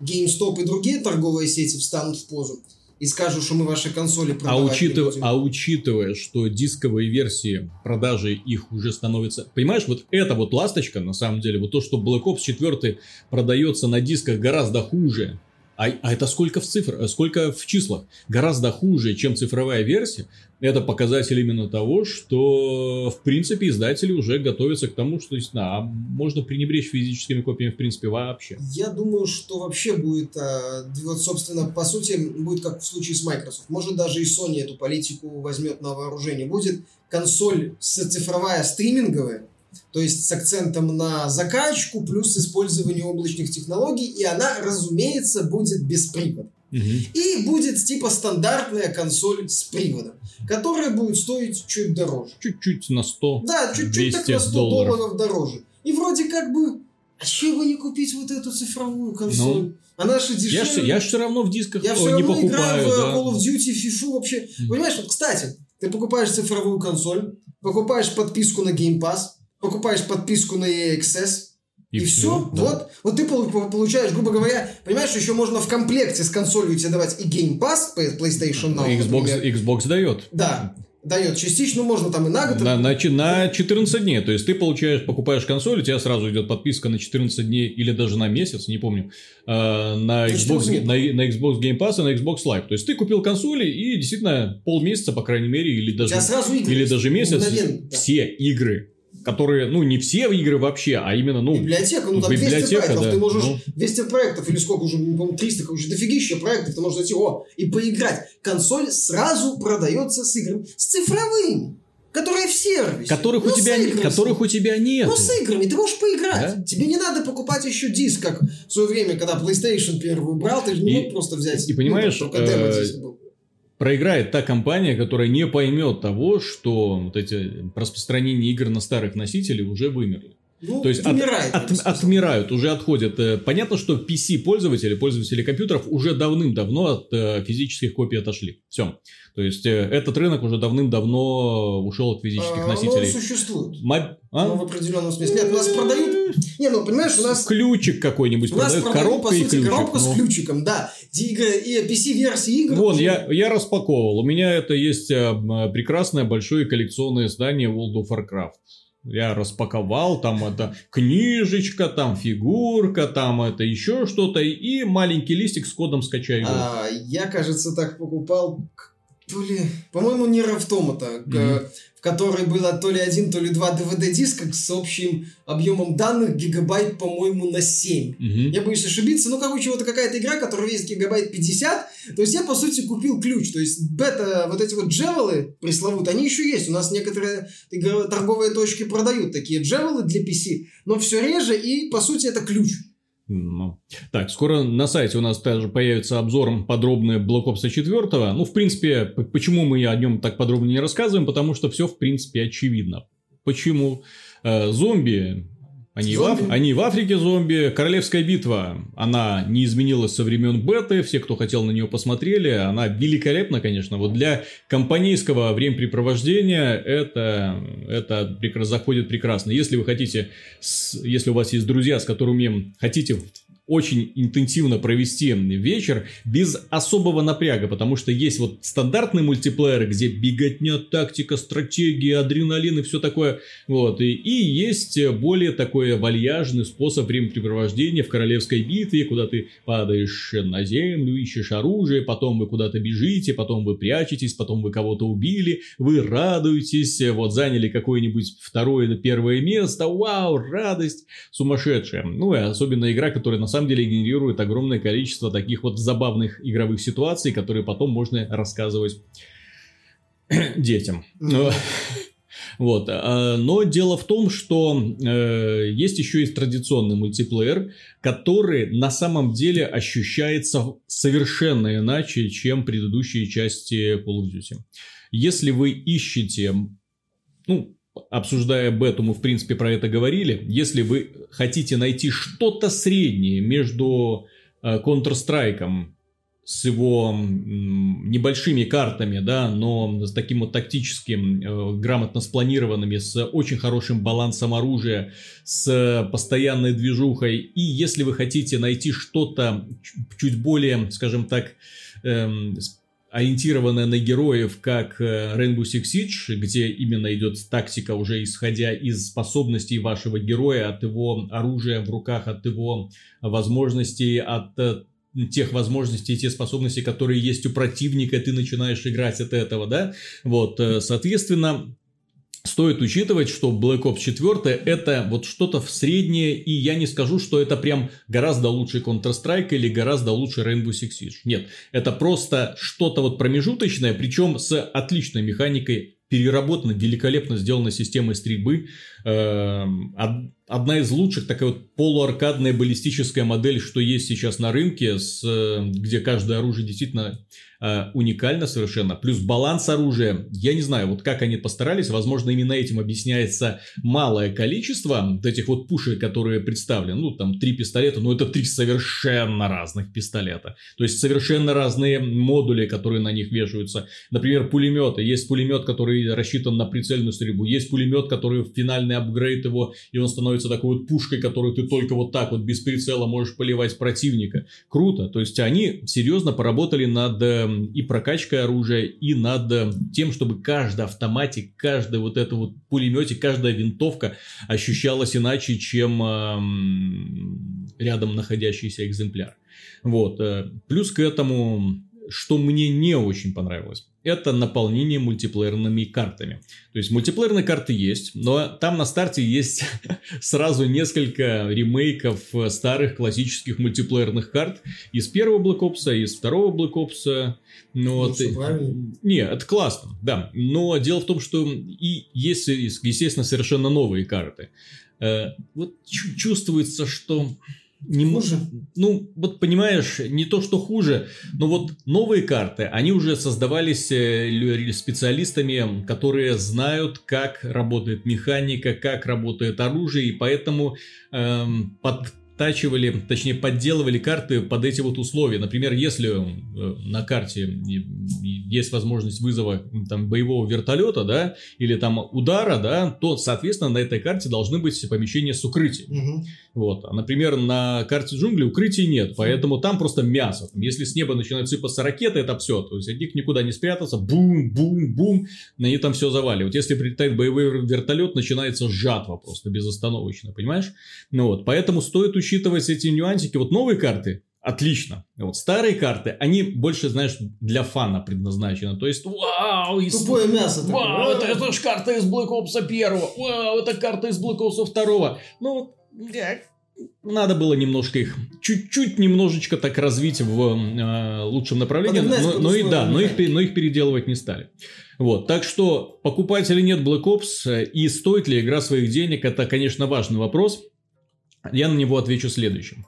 B: А GameStop и другие торговые сети встанут в позу и скажут, что мы ваши консоли
A: А,
B: продавать
A: учитывая,
B: будем.
A: а учитывая, что дисковые версии продажи их уже становятся... Понимаешь, вот это вот ласточка, на самом деле, вот то, что Black Ops 4 продается на дисках гораздо хуже, а, а это сколько в цифрах, сколько в числах? Гораздо хуже, чем цифровая версия. Это показатель именно того, что, в принципе, издатели уже готовятся к тому, что действительно, а можно пренебречь физическими копиями, в принципе, вообще.
B: Я думаю, что вообще будет, а, вот, собственно, по сути, будет как в случае с Microsoft. Может, даже и Sony эту политику возьмет на вооружение. Будет консоль цифровая стриминговая, то есть с акцентом на закачку плюс использование облачных технологий, и она, разумеется, будет без привода. И будет типа стандартная консоль с приводом, которая будет стоить чуть дороже.
A: Чуть-чуть на 100
B: Да, чуть-чуть так
A: 200
B: на 100
A: долларов.
B: долларов. дороже. И вроде как бы, а чего бы не купить вот эту цифровую консоль?
A: Ну,
B: Она же
A: Я,
B: дешевле.
A: ж- я все равно в дисках
B: Я
A: о,
B: все
A: не
B: равно
A: покупаю.
B: играю в
A: да.
B: Call of Duty, FIFA вообще.
A: Мгм.
B: Понимаешь, вот, кстати, ты покупаешь цифровую консоль, покупаешь подписку на Game Pass, покупаешь подписку на EA Access, и, все.
A: всё, да.
B: Вот, вот ты пол- пол- получаешь, грубо говоря, понимаешь, еще можно в комплекте с консолью тебе давать и Game Pass, PlayStation Now,
A: Xbox,
B: например.
A: Xbox дает.
B: Да, дает частично, ну, можно там и на год.
A: На, на, на 14 дней. То есть ты получаешь, покупаешь консоль, у тебя сразу идет подписка на 14 дней или даже на месяц, не помню, э, на, Xbox,
B: 14
A: на, на Xbox Game Pass и на Xbox Live. То есть ты купил консоли и действительно полмесяца, по крайней мере, или даже, или даже месяц,
B: Мгновенно, да.
A: все игры, которые, ну, не все игры вообще, а именно, ну,
B: Библиотека, ну там 200
A: библиотека,
B: проектов,
A: да.
B: ты можешь
A: Ну.
B: 200 проектов, или сколько уже, не помню, 300, короче, дофигища проектов, ты можешь зайти, о, и поиграть. Консоль сразу продается с играми, с цифровыми, которые в сервисе.
A: которых,
B: Ну,
A: у тебя,
B: с играми.
A: которых у тебя нет.
B: Ну, с играми, ты можешь поиграть.
A: Да.
B: Тебе не надо покупать еще диск, как в свое время, когда PlayStation первую брал, ты же не
A: И-
B: мог просто взять.
A: и понимаешь,
B: ну, там
A: э. Проиграет та компания, которая не поймет того, что вот эти распространение игр на старых носителях уже вымерли.
B: Ну,
A: То есть от-
B: умирает. я
A: от-
B: сказал.
A: отмирают, уже отходят. Э, Понятно, что PC-пользователи, пользователи компьютеров уже давным-давно от э, физических копий отошли. Все. То есть, э, этот рынок уже давным-давно ушел от физических
B: А,
A: носителей.
B: Ну, существует.
A: Ма- а?
B: Ну, в определенном смысле. Нет, у нас продают... Не, ну, понимаешь, у нас...
A: Ключик какой-нибудь
B: У нас
A: продают,
B: продают,
A: коробка
B: по
A: и
B: сути,
A: ключик.
B: коробка с
A: ну.
B: ключиком, да. Игры- И PC-версии игр.
A: Вон,
B: уже-
A: я, я распаковывал. У меня это есть э, м, прекрасное большое коллекционное издание World of Warcraft. Я распаковал, там это книжечка, там фигурка, там это еще что-то, и маленький листик с кодом скачай игру.
B: А, я, кажется, так покупал, то ли, по-моему, не Равтомата,
A: Мгм.
B: в которой было то ли один, то ли два DVD-диска с общим объемом данных гигабайт, по-моему, на 7.
A: Мгм.
B: Я боюсь ошибиться. Ну, короче, вот какая-то игра, которая весит гигабайт 50. То есть я, по сути, купил ключ. То есть бета, вот эти вот джевелы пресловутые, они еще есть. У нас некоторые торговые точки продают такие джевелы для PC, но все реже, и, по сути, это ключ.
A: Ну, Так, скоро на сайте у нас также появится обзор подробный Black Ops 4. Ну, в принципе, почему мы о нем так подробно не рассказываем? Потому что все, в принципе, очевидно. Почему? Э, зомби, они, В,
B: Зомби.
A: Аф- они в Африке зомби. Королевская битва, она не изменилась со времен беты. Все, кто хотел на нее посмотрели. Она великолепна, конечно. Вот для компанейского времяпрепровождения это, это заходит прекрасно. Если вы хотите, если у вас есть друзья, с которыми хотите очень интенсивно провести вечер без особого напряга, потому что есть вот стандартный мультиплеер, где беготня, тактика, стратегия, адреналин и все такое, вот, и, и есть более такой вальяжный способ времяпрепровождения в королевской битве, куда ты падаешь на землю, ищешь оружие, потом вы куда-то бежите, потом вы прячетесь, потом вы кого-то убили, вы радуетесь, вот, заняли какое-нибудь второе или первое место, вау, радость, сумасшедшая. Ну и особенно игра, которая на самом деле генерирует огромное количество таких вот забавных игровых ситуаций, которые потом можно рассказывать детям. Ну, Вот. а, Но дело в том, что э, есть еще и традиционный мультиплеер, который на самом деле ощущается совершенно иначе, чем предыдущие части Call of Duty. Если вы ищете, ну, обсуждая бету, мы в принципе про это говорили, если вы хотите найти что-то среднее между э, Counter-Strike с его небольшими картами, да, но с таким вот тактическим, э, грамотно спланированными, с очень хорошим балансом оружия, с постоянной движухой. И если вы хотите найти что-то чуть более, скажем так, эм, ориентированное на героев, как э, Rainbow Six Siege, где именно идет тактика уже исходя из способностей вашего героя, от его оружия в руках, от его возможностей, от э, тех возможностей те способности, которые есть у противника, ты начинаешь играть от этого, да? Вот, э, соответственно, Стоит учитывать, что Black Ops 4 это вот что-то в среднее, и я не скажу, что это прям гораздо лучше Counter-Strike или гораздо лучше Rainbow Six Siege. Нет, это просто что-то вот промежуточное, причем с отличной механикой, переработана, великолепно сделана системой стрельбы. Эм, од- Одна из лучших, такая вот полуаркадная баллистическая модель, что есть сейчас на рынке, с, э, где каждое оружие действительно э, уникально совершенно. Плюс баланс оружия. Я не знаю, вот как они постарались. Возможно, именно этим объясняется малое количество вот этих вот пушек, которые представлены. Ну, там три пистолета, но это три совершенно разных пистолета. То есть, совершенно разные модули, которые на них вешаются. Например, пулеметы. Есть пулемет, который рассчитан на прицельную стрельбу. Есть пулемет, который финальный апгрейд его, и он становится такой вот пушкой, которую ты только вот так вот без прицела можешь поливать противника. Круто. То есть, они серьезно поработали над э, и прокачкой оружия, и над э, тем, чтобы каждый автоматик, каждый вот это вот пулеметик, каждая винтовка ощущалась иначе, чем эм, рядом находящийся экземпляр. Вот. э, Плюс к этому, что мне не очень понравилось, это наполнение мультиплеерными картами. То есть мультиплеерные карты есть, но там на старте есть сразу несколько ремейков старых классических мультиплеерных карт из первого Black Ops, из второго Black Ops. Ну,
B: Ну,
A: вот, не, это классно, да. Но дело в том, что и есть, естественно, совершенно новые карты. Э, Вот чу- чувствуется, что не
B: Хуже?
A: Ну, вот понимаешь, не то, что хуже, но вот новые карты, они уже создавались э, специалистами, которые знают, как работает механика, как работает оружие, и поэтому эм, под подтачивали, точнее подделывали карты под эти вот условия. Например, если э, на карте есть возможность вызова там, боевого вертолета, да, или там удара, да, то, соответственно, на этой карте должны быть помещения с укрытием. Угу. Вот. А, например, на карте джунглей укрытий нет, поэтому там просто мясо. Если с неба начинают сыпаться ракеты, это все. То есть от них никуда не спрятаться, бум, бум, бум, на они там все заваливают. Если прилетает боевой вертолет, начинается жатва просто безостановочно, понимаешь? Ну вот, поэтому стоит учитывать эти нюансики. Вот новые карты, отлично. Вот старые карты, они больше, знаешь, для фана предназначены. То есть, вау!
B: Из... Тупое мясо.
A: Вау, это, это же карта из Black Ops 1. Вау, это карта из Black Ops 2. Ну, надо было немножко их, чуть-чуть немножечко так развить в э, лучшем направлении, но, но, и, да, но, их, но их переделывать не стали. Вот, так что покупать или нет Black Ops э, и стоит ли игра своих денег, это, конечно, важный вопрос. Я на него отвечу следующим.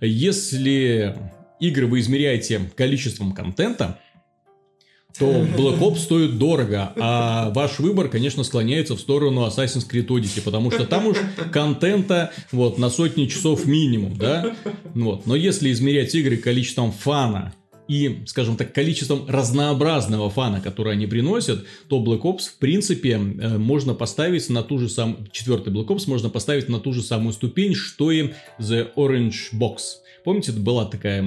A: Если игры вы измеряете количеством контента, то Black Ops стоит дорого, а ваш выбор, конечно, склоняется в сторону Assassin's Creed Odyssey, потому что там уж контента вот на сотни часов минимум, да? Вот. Но если измерять игры количеством фана и, скажем так, количеством разнообразного фана, который они приносят, то Black Ops, в принципе, э, можно поставить на ту же самую... Четвертый Black Ops можно поставить на ту же самую ступень, что и The Orange Box. Помните, была такая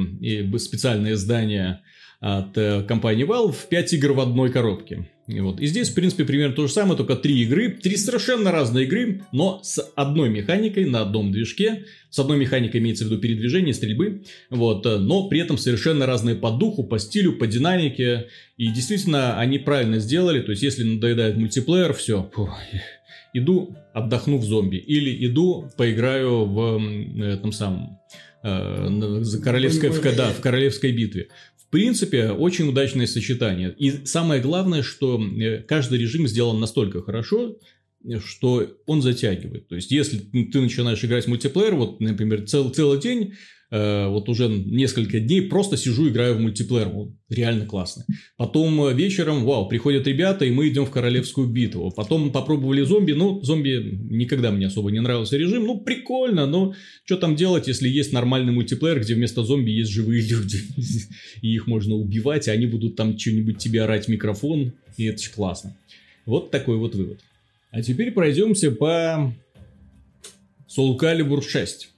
A: специальное издание от э, компании Valve 5 игр в одной коробке. И, вот. и здесь, в принципе, примерно то же самое, только три игры, три совершенно разные игры, но с одной механикой на одном движке. С одной механикой имеется в виду передвижение, стрельбы, вот, э, но при этом совершенно разные по духу, по стилю, по динамике. И действительно, они правильно сделали, то есть, если надоедает мультиплеер, все, иду отдохну в зомби. Или иду поиграю в этом самом э, королевской, в, да, в королевской битве принципе, очень удачное сочетание. И самое главное, что э, каждый режим сделан настолько хорошо, что он затягивает. То есть, если ты начинаешь играть в мультиплеер, вот, например, цел, целый день, Э, вот уже несколько дней просто сижу, играю в мультиплеер. Вот, реально классно. Потом э, вечером, вау, приходят ребята, и мы идем в королевскую битву. Потом попробовали зомби. Ну, зомби никогда мне особо не нравился режим. Ну, прикольно, но что там делать, если есть нормальный мультиплеер, где вместо зомби есть живые люди. И их можно убивать, а они будут там что-нибудь тебе орать в микрофон. И это же классно. Вот такой вот вывод. А теперь пройдемся по Soul Calibur 6.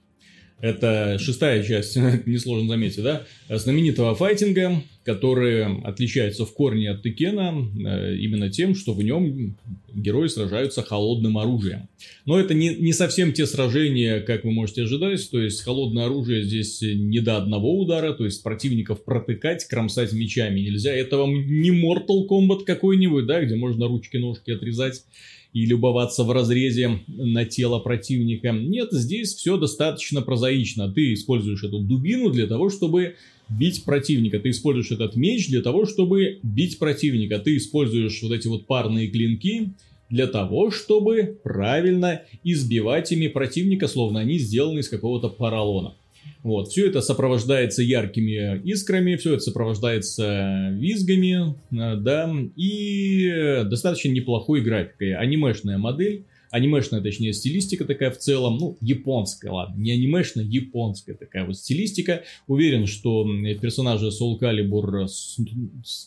A: Это шестая часть, несложно заметить, да, знаменитого файтинга, который отличается в корне от Текена э, именно тем, что в нем герои сражаются холодным оружием. Но это не, не совсем те сражения, как вы можете ожидать, то есть холодное оружие здесь не до одного удара, то есть противников протыкать, кромсать мечами нельзя. Это вам не Mortal Kombat какой-нибудь, да, где можно ручки-ножки отрезать и любоваться в разрезе на тело противника. Нет, здесь все достаточно прозаично. Ты используешь эту дубину для того, чтобы бить противника. Ты используешь этот меч для того, чтобы бить противника. Ты используешь вот эти вот парные клинки для того, чтобы правильно избивать ими противника, словно они сделаны из какого-то поролона. Вот, все это сопровождается яркими искрами, все это сопровождается визгами, э, да, и достаточно неплохой графикой. Анимешная модель, анимешная, точнее, стилистика такая в целом, ну, японская, ладно, не анимешная, японская такая вот стилистика. Уверен, что персонажи Soul Calibur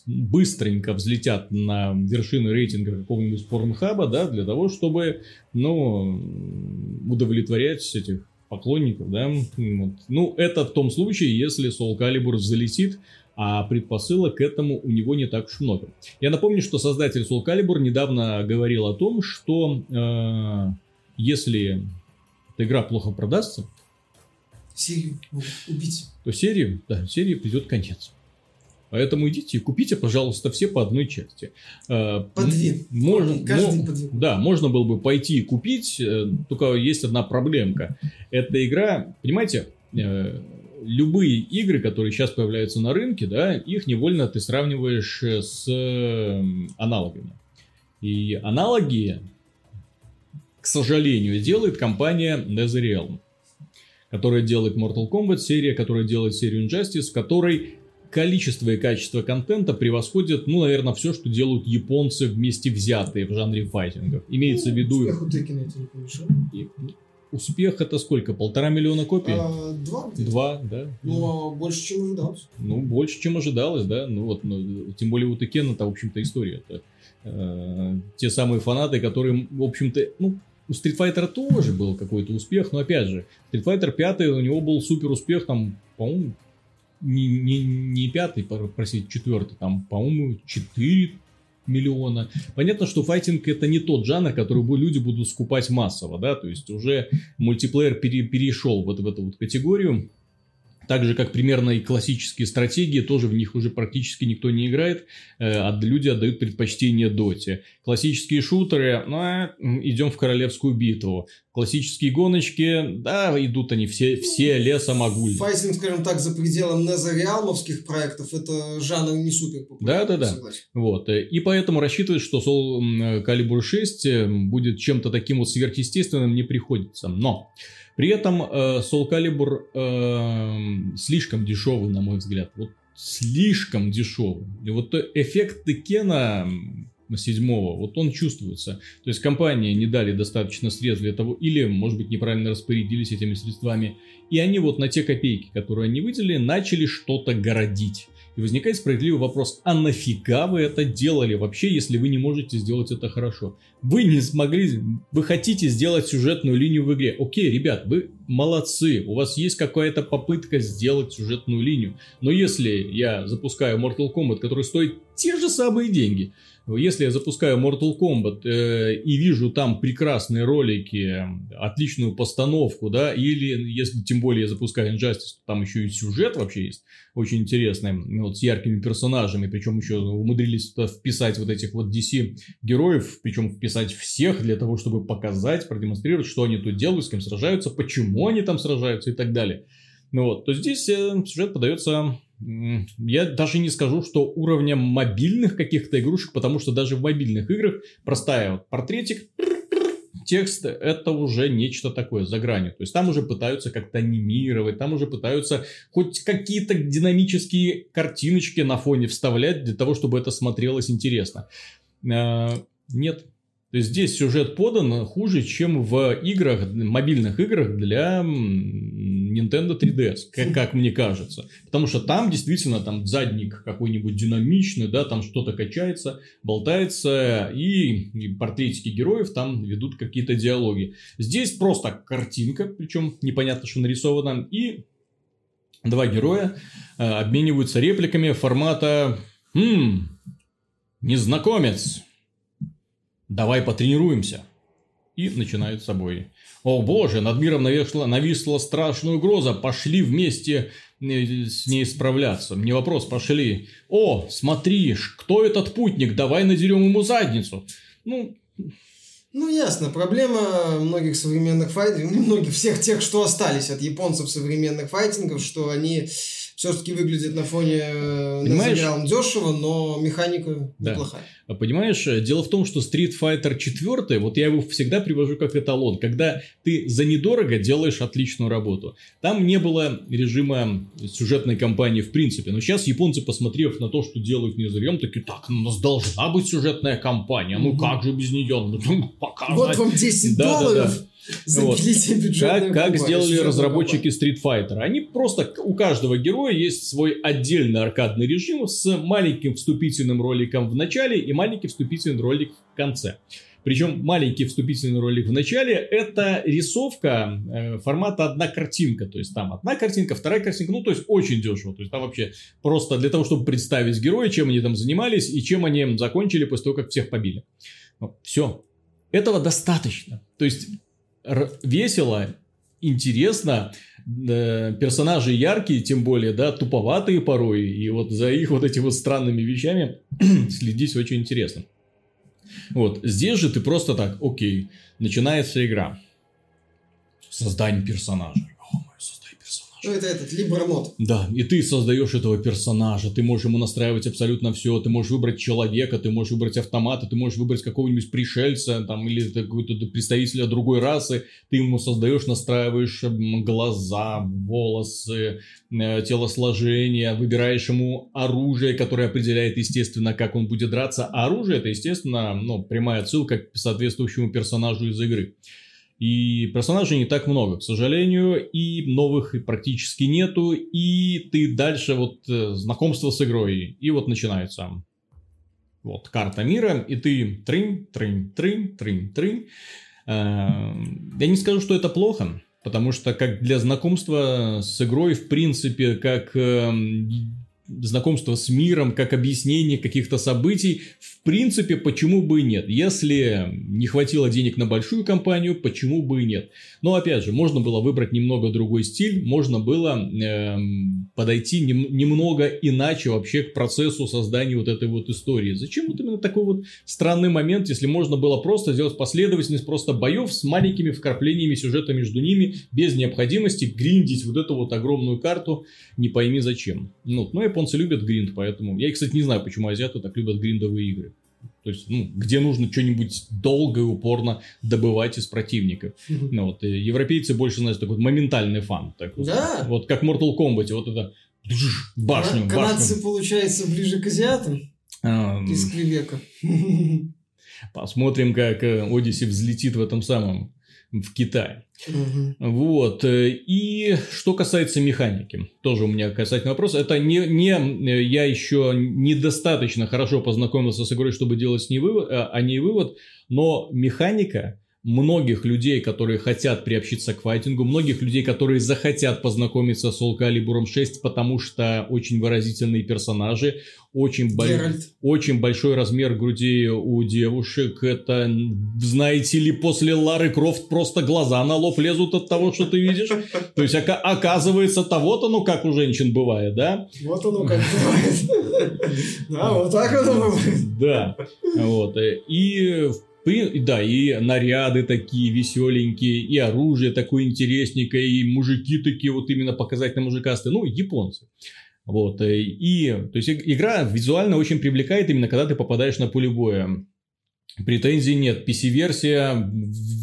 A: быстренько взлетят на вершины рейтинга какого-нибудь порнхаба, да, для того, чтобы, ну, удовлетворять этих поклонников, да. Вот. Ну, это в том случае, если Soul Calibur залетит, а предпосылок к этому у него не так уж много. Я напомню, что создатель Soul Calibur недавно говорил о том, что э, если эта игра плохо продастся,
B: серию убить,
A: то серию, да, серии придет конец. Поэтому идите и купите, пожалуйста, все по одной части.
B: Э, по две.
A: Можно, Каждый мо- по две. Да, можно было бы пойти и купить, э, только есть одна проблемка. Эта игра, понимаете, э, любые игры, которые сейчас появляются на рынке, да, их невольно ты сравниваешь с аналогами. И аналоги, к сожалению, делает компания NetherRealm, которая делает Mortal Kombat серия, которая делает серию Injustice, в которой количество и качество контента превосходит, ну, наверное, все, что делают японцы вместе взятые в жанре файтингов. Имеется в виду...
B: Эх,
A: успех это сколько? Полтора миллиона копий?
B: А, два.
A: Два, да.
B: Ну, а больше, чем ожидалось.
A: Ну, больше, чем ожидалось, да. Ну вот, ну, тем более у Текена-то, в общем-то, история. Это, э, те самые фанаты, которые, в общем-то, ну, у Street Fighter тоже был какой-то успех, но опять же, Street Fighter 5 у него был супер успех, там, по-моему, не, не, не пятый, простите, четвертый, там, по-моему, 4 миллиона. Понятно, что файтинг это не тот жанр, который люди будут скупать массово, да, то есть уже мультиплеер пере- перешел вот в эту вот категорию. Так же, как примерно и классические стратегии, тоже в них уже практически никто не играет, э, люди отдают предпочтение доте. Классические шутеры, ну, м, идем в королевскую битву. Классические гоночки, да, идут они все, все лесом огуль.
B: Файтинг, скажем так, за пределом незареалмовских проектов, это жанр не супер популярный.
A: Да-да-да. Вот. э, И поэтому рассчитывать, что Soul Calibur 6 э, будет чем-то таким вот сверхъестественным, не приходится. Но при этом э, Soul Calibur э, слишком дешевый, на мой взгляд. Вот слишком дешевый. И вот эффект Текена седьмого, вот он чувствуется. То есть компания не дали достаточно средств для того, или, может быть, неправильно распорядились этими средствами, и они вот на те копейки, которые они выделили, начали что-то городить. И возникает справедливый вопрос, а нафига вы это делали вообще, если вы не можете сделать это хорошо? Вы не смогли, вы хотите сделать сюжетную линию в игре. Окей, ребят, вы молодцы, у вас есть какая-то попытка сделать сюжетную линию. Но если я запускаю Mortal Kombat, который стоит те же самые деньги, если я запускаю Mortal Kombat э, и вижу там прекрасные ролики, отличную постановку, да, или если тем более я запускаю Injustice, то там еще и сюжет вообще есть очень интересный, вот с яркими персонажами, причем еще умудрились вписать вот этих вот DC героев, причем вписать всех для того, чтобы показать, продемонстрировать, что они тут делают, с кем сражаются, почему они там сражаются и так далее. Ну вот, то здесь э, сюжет подается я даже не скажу, что уровня мобильных каких-то игрушек, потому что даже в мобильных играх простая вот портретик, текст это уже нечто такое за гранью. То есть там уже пытаются как-то анимировать, там уже пытаются хоть какие-то динамические картиночки на фоне вставлять для того, чтобы это смотрелось интересно. Э, Нет. То есть здесь сюжет подан хуже, чем в играх, мобильных играх для Nintendo 3DS, как, как мне кажется. Потому что там действительно там задник какой-нибудь динамичный, да, там что-то качается, болтается, и, и портретики героев там ведут какие-то диалоги. Здесь просто картинка, причем непонятно, что нарисована, и два героя э, обмениваются репликами формата «Хм, незнакомец, давай потренируемся». И начинают с собой. О боже, над миром нависла, нависла страшная угроза. Пошли вместе э, с ней справляться. Мне вопрос, пошли. О, смотри, кто этот путник? Давай надерем ему задницу. Ну,
B: Ну, ясно. Проблема многих современных файтингов, ну, многих всех тех, что остались от японцев современных файтингов, что они все-таки выглядят на фоне э,
A: Понимаешь?
B: Дешево, но механика
A: Да.
B: неплохая.
A: А Понимаешь, э, дело в том, что Street Fighter 4, вот я его всегда привожу как эталон, когда ты за недорого делаешь отличную работу. Там не было режима сюжетной кампании в принципе, но сейчас японцы, посмотрев на то, что делают Незарем, такие, так, у нас должна быть сюжетная кампания, ну
B: Мгм.
A: как же без нее, ну показать.
B: Вот вам 10
A: Да, да,
B: долларов за
A: Вот. Как, как сделали разработчики Street Fighter? Они просто, у каждого героя есть свой отдельный аркадный режим с маленьким вступительным роликом в начале и маленький вступительный ролик в конце. Причем маленький вступительный ролик в начале это рисовка э, формата одна картинка. То есть там одна картинка, вторая картинка. Ну, то есть очень дешево. То есть там вообще просто для того, чтобы представить героя, чем они там занимались и чем они закончили после того, как всех побили. все. Этого достаточно. То есть весело, интересно, э, персонажи яркие, тем более, да, туповатые порой, и вот за их вот этими вот странными вещами следить очень интересно. Вот, здесь же ты просто так, окей, начинается игра. Создание персонажа. О, мой, создай персонажа.
B: Ну, это этот, Либромод.
A: Да, и ты создаешь этого персонажа, ты можешь ему настраивать абсолютно все, ты можешь выбрать человека, ты можешь выбрать автомата, ты можешь выбрать какого-нибудь пришельца, там, или какого-то представителя другой расы, ты ему создаешь, настраиваешь глаза, волосы, э, телосложение, выбираешь ему оружие, которое определяет, естественно, как он будет драться, а оружие это, естественно, ну, прямая отсылка к соответствующему персонажу из игры. И персонажей не так много, к сожалению, и новых практически нету, и ты дальше вот э, знакомство с игрой, и вот начинается вот карта мира, и ты трын, трын, трын, трын, трын. Э, я не скажу, что это плохо, потому что как для знакомства с игрой, в принципе, как эм, знакомство с миром, как объяснение каких-то событий, в принципе, почему бы и нет. Если не хватило денег на большую компанию, почему бы и нет. Но опять же, можно было выбрать немного другой стиль, можно было э, подойти нем, немного иначе вообще к процессу создания вот этой вот истории. Зачем вот именно такой вот странный момент, если можно было просто сделать последовательность просто боев с маленькими вкраплениями сюжета между ними, без необходимости гриндить вот эту вот огромную карту, не пойми зачем. Ну, но японцы любят гринд, поэтому... Я, кстати, не знаю, почему азиаты так любят гриндовые игры. То есть, ну, где нужно что-нибудь долго и упорно добывать из противников. Ну, вот, европейцы больше, знаете, такой моментальный фан. Так,
B: да.
A: Вот как Mortal Kombat, вот это башню,
B: Канадцы, башню. получается, ближе к азиатам? Um, из Квебека.
A: Посмотрим, как э, Одиссе взлетит в этом самом в Китае. Угу. Вот. И что касается механики, тоже у меня касательный вопрос. Это не, не я еще недостаточно хорошо познакомился с игрой, чтобы делать с ней вывод, а, о ней вывод, но механика многих людей, которые хотят приобщиться к файтингу, многих людей, которые захотят познакомиться с Soul Calibur 6, потому что очень выразительные персонажи, очень, бо... очень большой размер груди у девушек. Это, знаете ли, после Лары Крофт просто глаза на лоб лезут от того, что ты видишь. То есть, оказывается, того-то, ну, как у женщин бывает, да?
B: Вот оно как бывает. Да, вот так оно бывает.
A: Да. Вот. И, в да, и наряды такие веселенькие, и оружие такое интересненькое, и мужики такие вот именно показательно мужикастые, ну, японцы. Вот, э, и, то есть, игра визуально очень привлекает именно, когда ты попадаешь на поле боя. Претензий нет. PC-версия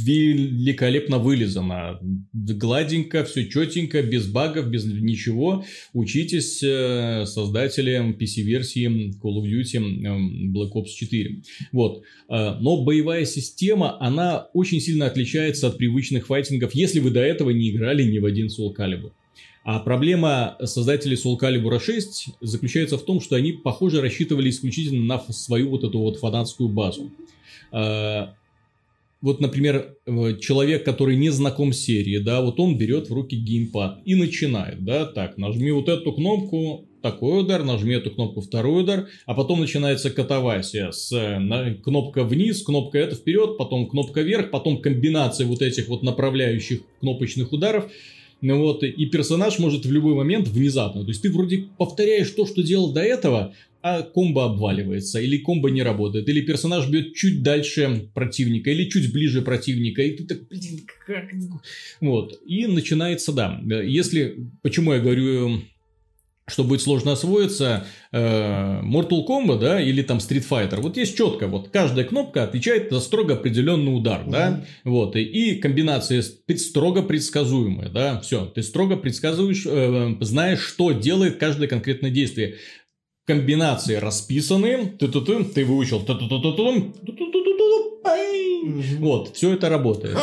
A: великолепно вылезана. Гладенько, все четенько, без багов, без ничего. Учитесь э, создателям PC-версии Call of Duty э, Black Ops 4. Вот. Э, но боевая система, она очень сильно отличается от привычных файтингов, если вы до этого не играли ни в один Soul Calibur. А проблема создателей Soul Calibur 6 заключается в том, что они, похоже, рассчитывали исключительно на свою вот эту вот фанатскую базу. А, вот, например, человек, который не знаком с серией, да, вот он берет в руки геймпад и начинает, да, так, нажми вот эту кнопку, такой удар, нажми эту кнопку, второй удар, а потом начинается катавасия с на, кнопка вниз, кнопка это вперед, потом кнопка вверх, потом комбинация вот этих вот направляющих кнопочных ударов, ну вот, и персонаж может в любой момент внезапно, то есть ты вроде повторяешь то, что делал до этого, а комбо обваливается, или комбо не работает, или персонаж бьет чуть дальше противника, или чуть ближе противника, и ты так, блин, как... Вот, и начинается, да, если, почему я говорю что будет сложно освоиться, э, Mortal Kombat, да, или там Street Fighter. Вот есть четко, вот каждая кнопка отвечает за строго определенный удар, угу. да, вот, и, и комбинация строго предсказуемая, да, все, ты строго предсказываешь, э, знаешь, что делает каждое конкретное действие. Комбинации расписаны, ты, ты, ты, ты выучил, вот, все это работает.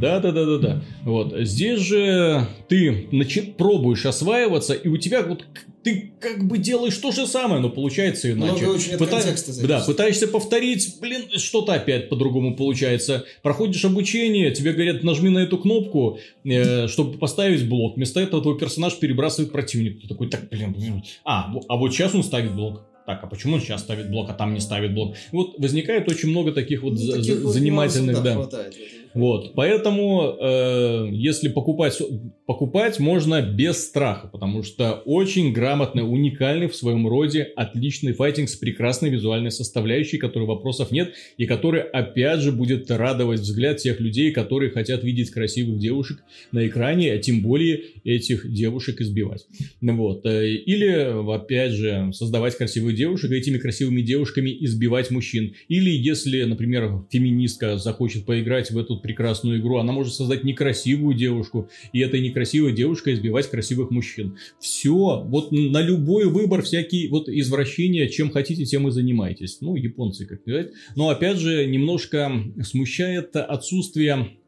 A: Да, да, да, да, да. Вот. Здесь же ты начи- пробуешь осваиваться, и у тебя вот ты как бы делаешь то же самое, но получается иначе.
B: Много очень Пыта...
A: Да, пытаешься повторить, блин, что-то опять по-другому получается. Проходишь обучение, тебе говорят, нажми на эту кнопку, э, чтобы поставить блок. Вместо этого твой персонаж перебрасывает противника. Ты такой, так, блин, блин. А, а вот сейчас он ставит блок так, а почему он сейчас ставит блок, а там не ставит блок? Вот возникает очень много таких вот, ну, таких вот занимательных, да. Хватает. Вот, поэтому, э, если покупать, покупать можно без страха, потому что очень грамотный, уникальный в своем роде, отличный файтинг с прекрасной визуальной составляющей, которой вопросов нет, и который, опять же, будет радовать взгляд тех людей, которые хотят видеть красивых девушек на экране, а тем более этих девушек избивать. Вот. Э, или, опять же, создавать красивых девушек, и этими красивыми девушками избивать мужчин. Или, если, например, феминистка захочет поиграть в эту прекрасную игру, она может создать некрасивую девушку, и этой некрасивой девушкой избивать красивых мужчин. Все, вот на любой выбор всякие вот извращения, чем хотите, тем и занимайтесь. Ну, японцы, как сказать. Но, опять же, немножко смущает отсутствие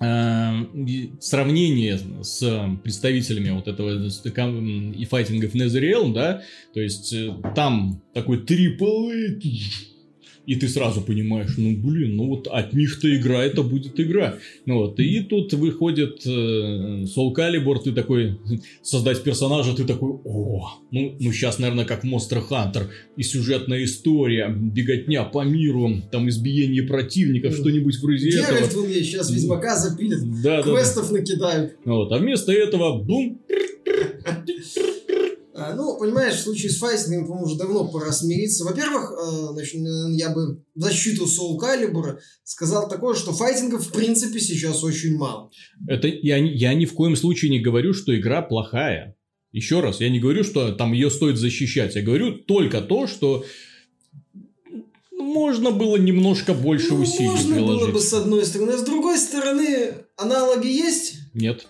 A: э, сравнение с представителями вот этого и файтингов Netherrealm, да, то есть э, там такой AAA и ты сразу понимаешь, ну блин, ну вот от них-то игра, это будет игра. Ну вот, и тут выходит э, Soul Calibur, ты такой, создать персонажа, ты такой, о, ну, ну сейчас, наверное, как Monster Hunter, и сюжетная история, беготня по миру, там избиение противников, что-нибудь вроде
B: Геральт,
A: этого.
B: вон ей сейчас Ведьмака запилит,
A: Да, да,
B: квестов накидают.
A: Вот, а вместо этого, бум,
B: ну, понимаешь, в случае с файтингом, по-моему, уже давно пора смириться. Во-первых, э, значит, я бы в защиту Soul Calibur сказал такое, что файтингов в принципе сейчас очень мало.
A: Это я, я ни в коем случае не говорю, что игра плохая. Еще раз, я не говорю, что там ее стоит защищать. Я говорю только то, что можно было немножко больше
B: Ну,
A: усилий
B: можно
A: приложить.
B: было бы с одной стороны. С другой стороны, аналоги есть?
A: Нет.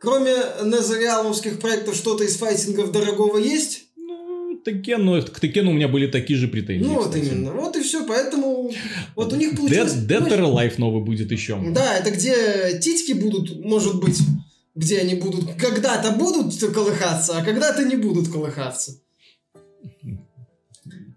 B: Кроме незареаловских проектов, что-то из файтингов дорогого есть?
A: Ну, Текен, ну, к Текену у меня были такие же претензии.
B: ну, вот
A: кстати.
B: именно. Вот и все. Поэтому вот у них
A: Dead,
B: получилось...
A: Dead or Alive новый будет еще.
B: Да, это где титьки будут, может быть, где они будут, когда-то будут колыхаться, а когда-то не будут колыхаться.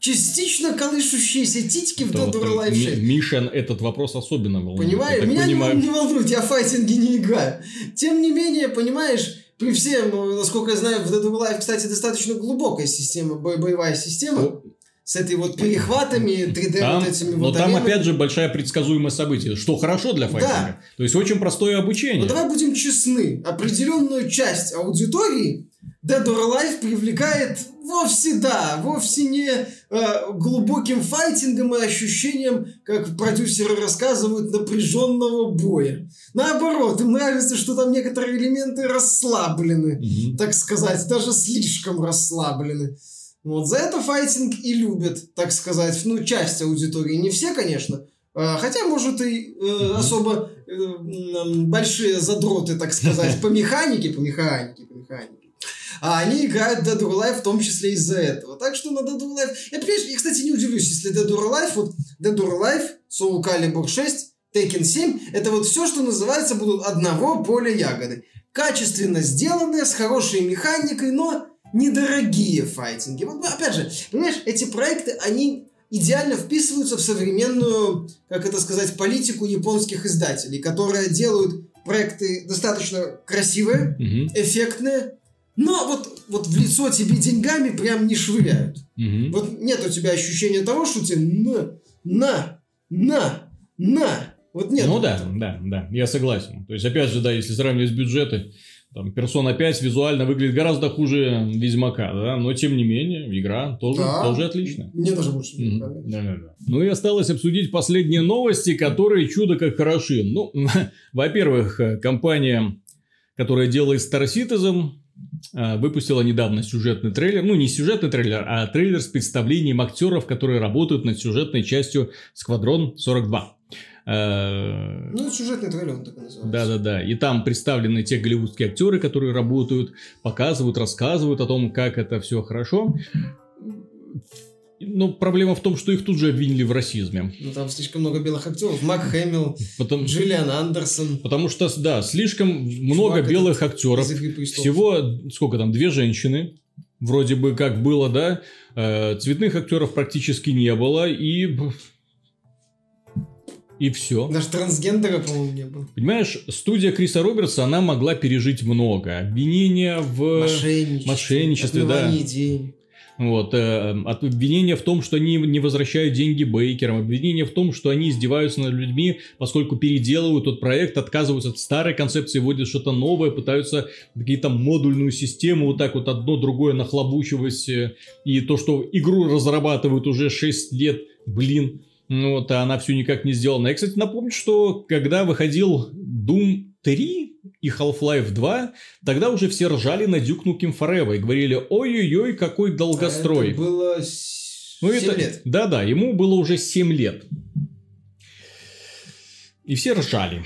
B: Частично колышущиеся титьки в
A: То
B: Dead
A: вот,
B: or Alive
A: Ми-
B: 6.
A: Мишин этот вопрос особенно волнует. так
B: меня не,
A: понимаю.
B: не волнует, я в файтинге не играю. Тем не менее, понимаешь, при всем, насколько я знаю, в Dead or Alive, кстати, достаточно глубокая система, бо- боевая система. С этой вот перехватами, 3D
A: Там,
B: вот этими
A: но
B: вот
A: там
B: аренами.
A: опять же большая предсказуемость событий, что хорошо для файтинга. То есть очень простое обучение.
B: Но давай будем честны. Определенную часть аудитории Dead or Alive привлекает вовсе, да, вовсе не э, глубоким файтингом и ощущением, как продюсеры рассказывают, напряженного боя. Наоборот, им нравится, что там некоторые элементы расслаблены,
A: Мгм.
B: так сказать, даже слишком расслаблены. Вот за это файтинг и любят, так сказать, ну, часть аудитории. Не все, конечно. А, Хотя, может, и э, особо э, большие задроты, так сказать, по механике, по механике, по механике. А они играют Dead or Alive в том числе из-за этого. Так что на Dead or Alive... Я, понимаешь, я, кстати, не удивлюсь, если Dead or Alive, вот Dead or Alive, Soul Calibur 6, Tekken 7, это вот все, что называется, будут одного поля ягоды. Качественно сделанные, с хорошей механикой, но недорогие файтинги. Вот, опять же, понимаешь, эти проекты, они идеально вписываются в современную, как это сказать, политику японских издателей, которые делают проекты достаточно красивые,
A: Мгм.
B: эффектные, но вот, вот в лицо тебе деньгами прям не швыряют.
A: Мгм.
B: Вот нет у тебя ощущения того, что тебе на, на, на, на. Вот нет.
A: Ну да, да, да, я согласен. То есть, опять же, да, если сравнивать бюджеты, там, Persona 5 визуально выглядит гораздо хуже Ведьмака, да, но тем не менее, игра тоже,
B: Да.
A: тоже отличная.
B: Мне даже больше не нравится.
A: Да-да-да. Ну и осталось обсудить последние новости, которые чудо как хороши. Ну, во-первых, компания, которая делает Star Citizen, э, выпустила недавно сюжетный трейлер. Ну, не сюжетный трейлер, а трейлер с представлением актеров, которые работают над сюжетной частью Сквадрон 42. Э,
B: Ну, сюжетный трейлер он так и называется.
A: да-да-да. И там представлены те голливудские актеры, которые работают, показывают, рассказывают о том, как это все хорошо. Но проблема в том, что их тут же обвинили в расизме.
B: Ну, там слишком много белых актеров. Мак Хэмилл,
A: Потому,
B: Джиллиан Андерсон.
A: потому что, да, слишком много
B: этот
A: белых актеров. Всего, сколько там, две женщины. Вроде бы как было, да. Э, цветных актеров практически не было. И... И все.
B: Даже трансгендера, по-моему, не было.
A: Понимаешь, студия Криса Робертса, она могла пережить много. Обвинения в...
B: Мошенничество.
A: мошенничестве, да.
B: денег.
A: Вот, э, от обвинения в том, что они не возвращают деньги Бейкерам, обвинения в том, что они издеваются над людьми, поскольку переделывают тот проект, отказываются от старой концепции, вводят что-то новое, пытаются какие-то модульную систему вот так вот одно другое нахлобучивать, э, и то, что игру разрабатывают уже 6 лет, блин, ну вот, а она все никак не сделана. Я, кстати, напомню, что когда выходил Doom 3 и Half-Life 2, тогда уже все ржали на Duke Nukem Forever и говорили, ой-ой-ой, какой долгострой.
B: А Это было
A: Ну,
B: 7
A: это-
B: лет.
A: Да-да, ему было уже 7 лет. И все ржали.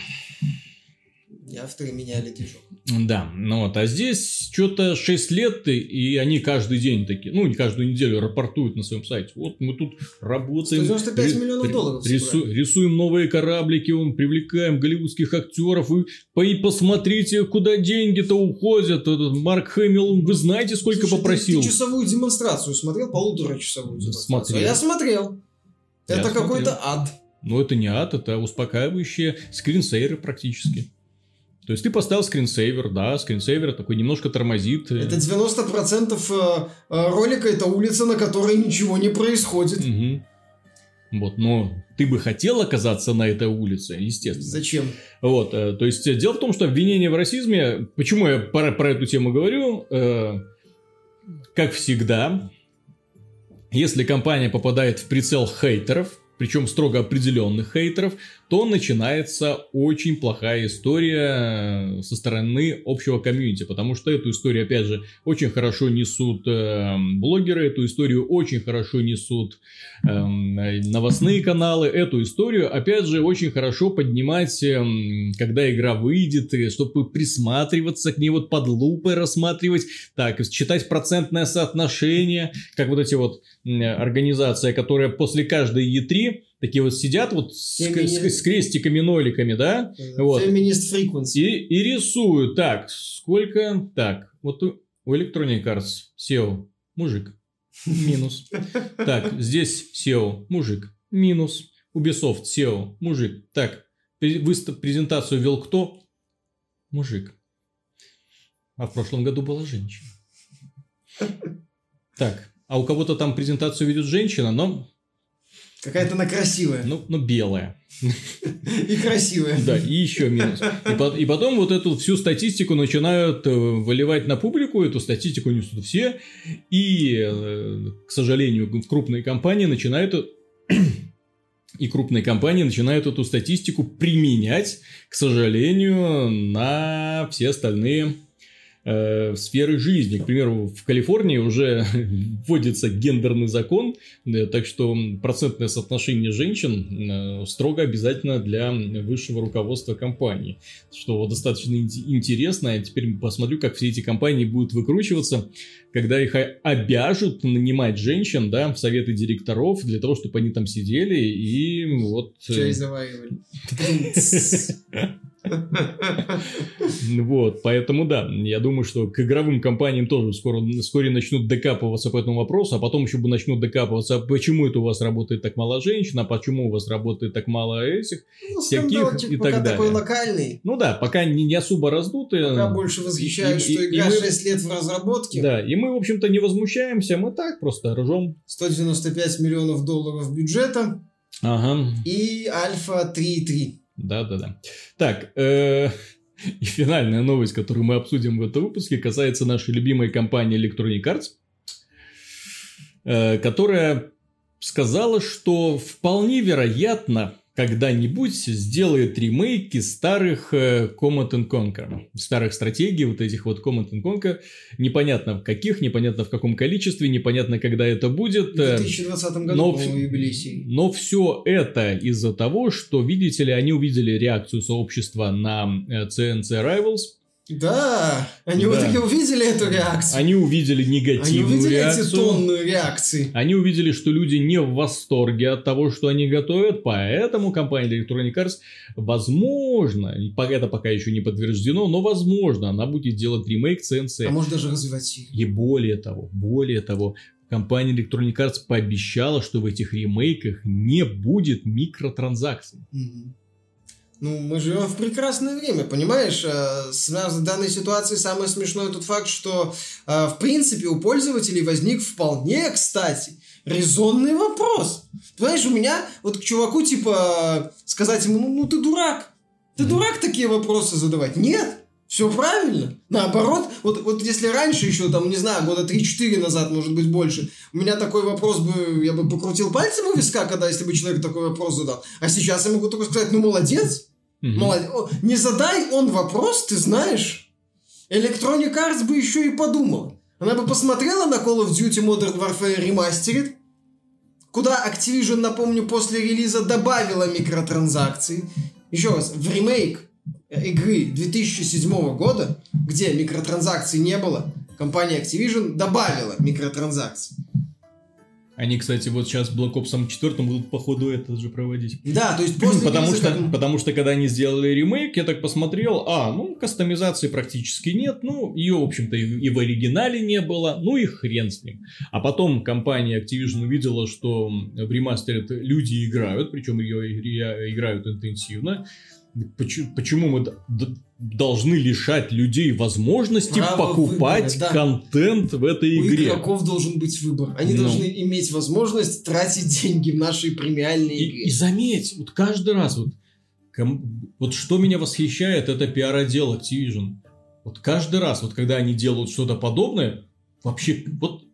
B: И авторы меняли движок.
A: Да, ну вот, а здесь что-то 6 лет, и они каждый день такие, ну, не каждую неделю рапортуют на своем сайте. Вот мы тут работаем.
B: 195 ри- миллионов долларов
A: рису- рисуем новые кораблики, он, привлекаем голливудских актеров. Вы по- и посмотрите, куда деньги-то уходят. Этот Марк Хэмилл, вы знаете, сколько
B: Слушай,
A: попросил?
B: Ты, ты часовую демонстрацию смотрел? Полуторачасовую демонстрацию.
A: Смотрел.
B: А я смотрел.
A: Я
B: это какой-то ад.
A: Но это не ад, это успокаивающие скринсейеры практически. То есть ты поставил скринсейвер, да, скринсейвер такой немножко тормозит. э,
B: Это 90% э, э, ролика это улица, на которой ничего не происходит.
A: Мгм. Вот, но ты бы хотел оказаться на этой улице, естественно.
B: Зачем?
A: Вот, то есть дело в том, что обвинение в расизме, почему я про, про эту тему говорю, э, как всегда, если компания попадает в прицел хейтеров, причем строго определенных хейтеров, то начинается очень плохая история э, со стороны общего комьюнити, потому что эту историю, опять же, очень хорошо несут э, блогеры, эту историю очень хорошо несут э, новостные каналы, эту историю, опять же, очень хорошо поднимать, эм, когда игра выйдет, и чтобы присматриваться к ней, вот под лупой рассматривать, так, читать процентное соотношение, как вот эти вот м, организации, которые после каждой E3 такие вот сидят вот с,
B: Фемини-
A: с- с крестиками, ноликами, да, Вот.
B: Феминист frequency.
A: и, и рисуют. Так, сколько? Так, вот у, у Electronic Arts SEO мужик. Минус. Так, здесь SEO мужик. Минус. Ubisoft SEO мужик. Так, выстав- презентацию вел кто? Мужик. А в прошлом году была женщина. Так, а у кого-то там презентацию ведет женщина, но,
B: Какая-то она красивая.
A: ну, но белая.
B: И красивая.
A: Да, и еще минус. И, по- и потом вот эту всю статистику начинают э, выливать на публику, эту статистику несут все, и, э, к сожалению, крупные компании начинают и крупные компании начинают эту статистику применять, к сожалению, на все остальные э, сферы жизни. К примеру, в Калифорнии уже вводится гендерный закон, э, так что процентное соотношение женщин э, строго обязательно для высшего руководства компании. Что достаточно ин- интересно. Я теперь посмотрю, как все эти компании будут выкручиваться, когда их обяжут нанимать женщин да, в советы директоров для того, чтобы они там сидели и вот... э,
B: Чай заваривали.
A: Вот, поэтому да, я думаю, что к игровым компаниям тоже скоро, вскоре начнут докапываться по этому вопросу, а потом еще бы начнут докапываться, а почему это у вас работает так мало женщин, а почему у вас работает так мало этих.
B: Ну,
A: Всяких и так
B: такой
A: далее.
B: локальный.
A: Ну да, пока не, не особо раздутые.
B: Пока больше восхищаюсь, что игра
A: мы-
B: 6 лет в разработке.
A: Да, и мы, в общем-то, не возмущаемся, мы так просто ржем.
B: 195 миллионов долларов бюджета
A: Ага,
B: и Альфа 3.3.
A: да-да-да. Так, э, и финальная новость, которую мы обсудим в этом выпуске, касается нашей любимой компании Electronic Arts, э, которая сказала, что вполне вероятно когда-нибудь сделает ремейки старых э, Command and Conquer, старых стратегий, вот этих вот Command and Conquer, непонятно в каких, непонятно в каком количестве, непонятно когда это будет.
B: В
A: э,
B: 2020 году,
A: но вс-
B: юбилей.
A: Но все это из-за того, что, видите ли, они увидели реакцию сообщества на э, CNC Rivals,
B: Да, они вот
A: Да.
B: таки увидели эту реакцию.
A: они увидели
B: Они
A: негативную
B: увидели эти
A: реакцию.
B: тонны реакций.
A: Они увидели, что люди не в восторге от того, что они готовят, поэтому компания Electronic Arts, возможно, это пока еще не подтверждено, но возможно, она будет делать ремейк CNC.
B: А может даже развивать серию.
A: И более того, более того, компания Electronic Arts пообещала, что в этих ремейках не будет микротранзакций.
B: Мгм. Ну, мы живем в прекрасное время, понимаешь? Э, Связано в данной ситуации самое смешное тот факт, что, э, в принципе, у пользователей возник вполне, кстати, резонный вопрос. Понимаешь, у меня вот к чуваку, типа, сказать ему, ну, ну ты дурак. Ты дурак такие вопросы задавать. Нет, все правильно. Наоборот, вот, вот если раньше еще, там, не знаю, года 3-4 назад, может быть, больше, у меня такой вопрос бы, я бы покрутил пальцем у виска, когда, если бы человек такой вопрос задал. А сейчас я могу только сказать, ну, молодец,
A: Мгм.
B: молодец. Не задай он вопрос, ты знаешь, Electronic Arts бы еще и подумала. Она бы посмотрела на Call of Duty Modern Warfare Remastered, куда Activision, напомню, после релиза добавила микротранзакции. Еще раз, в ремейк игры 2007 года, где микротранзакций не было, компания Activision добавила микротранзакции.
A: Они, кстати, вот сейчас Black Ops 4 будут походу это же проводить.
B: Да, то есть после
A: потому что,
B: как-
A: потому что когда они сделали ремейк, я так посмотрел, а, ну, кастомизации практически нет, ну, ее, в общем-то, и, и в оригинале не было, ну и хрен с ним. А потом компания Activision увидела, что в ремастере люди играют, причем ее игре- играют интенсивно. Почему, почему мы должны лишать людей возможности
B: Права
A: покупать
B: выбора, да.
A: контент в этой
B: У
A: игре?
B: игроков должен быть выбор. Они
A: Ну.
B: должны иметь возможность тратить деньги в нашей премиальной
A: И,
B: игре.
A: и заметь, вот каждый раз, вот, ком- вот что меня восхищает, это пиар-отдел Activision. Вот каждый раз, вот когда они делают что-то подобное, вообще, вот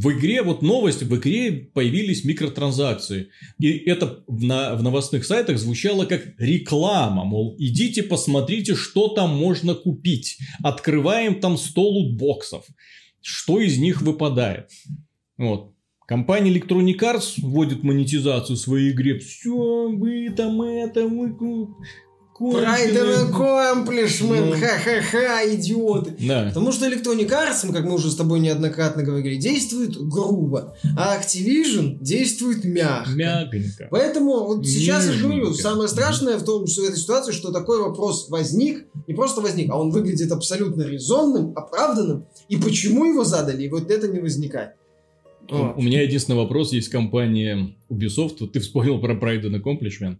A: в игре, вот новость, в игре появились микротранзакции. И это в, на, в новостных сайтах звучало как реклама, мол, идите посмотрите, что там можно купить. Открываем там 100 лутбоксов. Что из них выпадает? Вот. Компания Electronic Arts вводит монетизацию в своей игре. Все, вы там это, вы... ку-
B: Pride
A: конченые».
B: and accomplishment,
A: Ну.
B: ха-ха-ха, идиоты.
A: Да.
B: Потому что Electronic Arts, как мы уже с тобой неоднократно говорили, действует грубо, а Activision действует мягко.
A: Мягонько.
B: Поэтому вот сейчас я говорю, самое страшное в том, что в этой ситуации, что такой вопрос возник, не просто возник, а он выглядит абсолютно резонным, оправданным, и почему его задали, и вот это не возникает. Вот.
A: У меня единственный вопрос есть компания Ubisoft. Вот ты вспомнил про Pride and Accomplishment.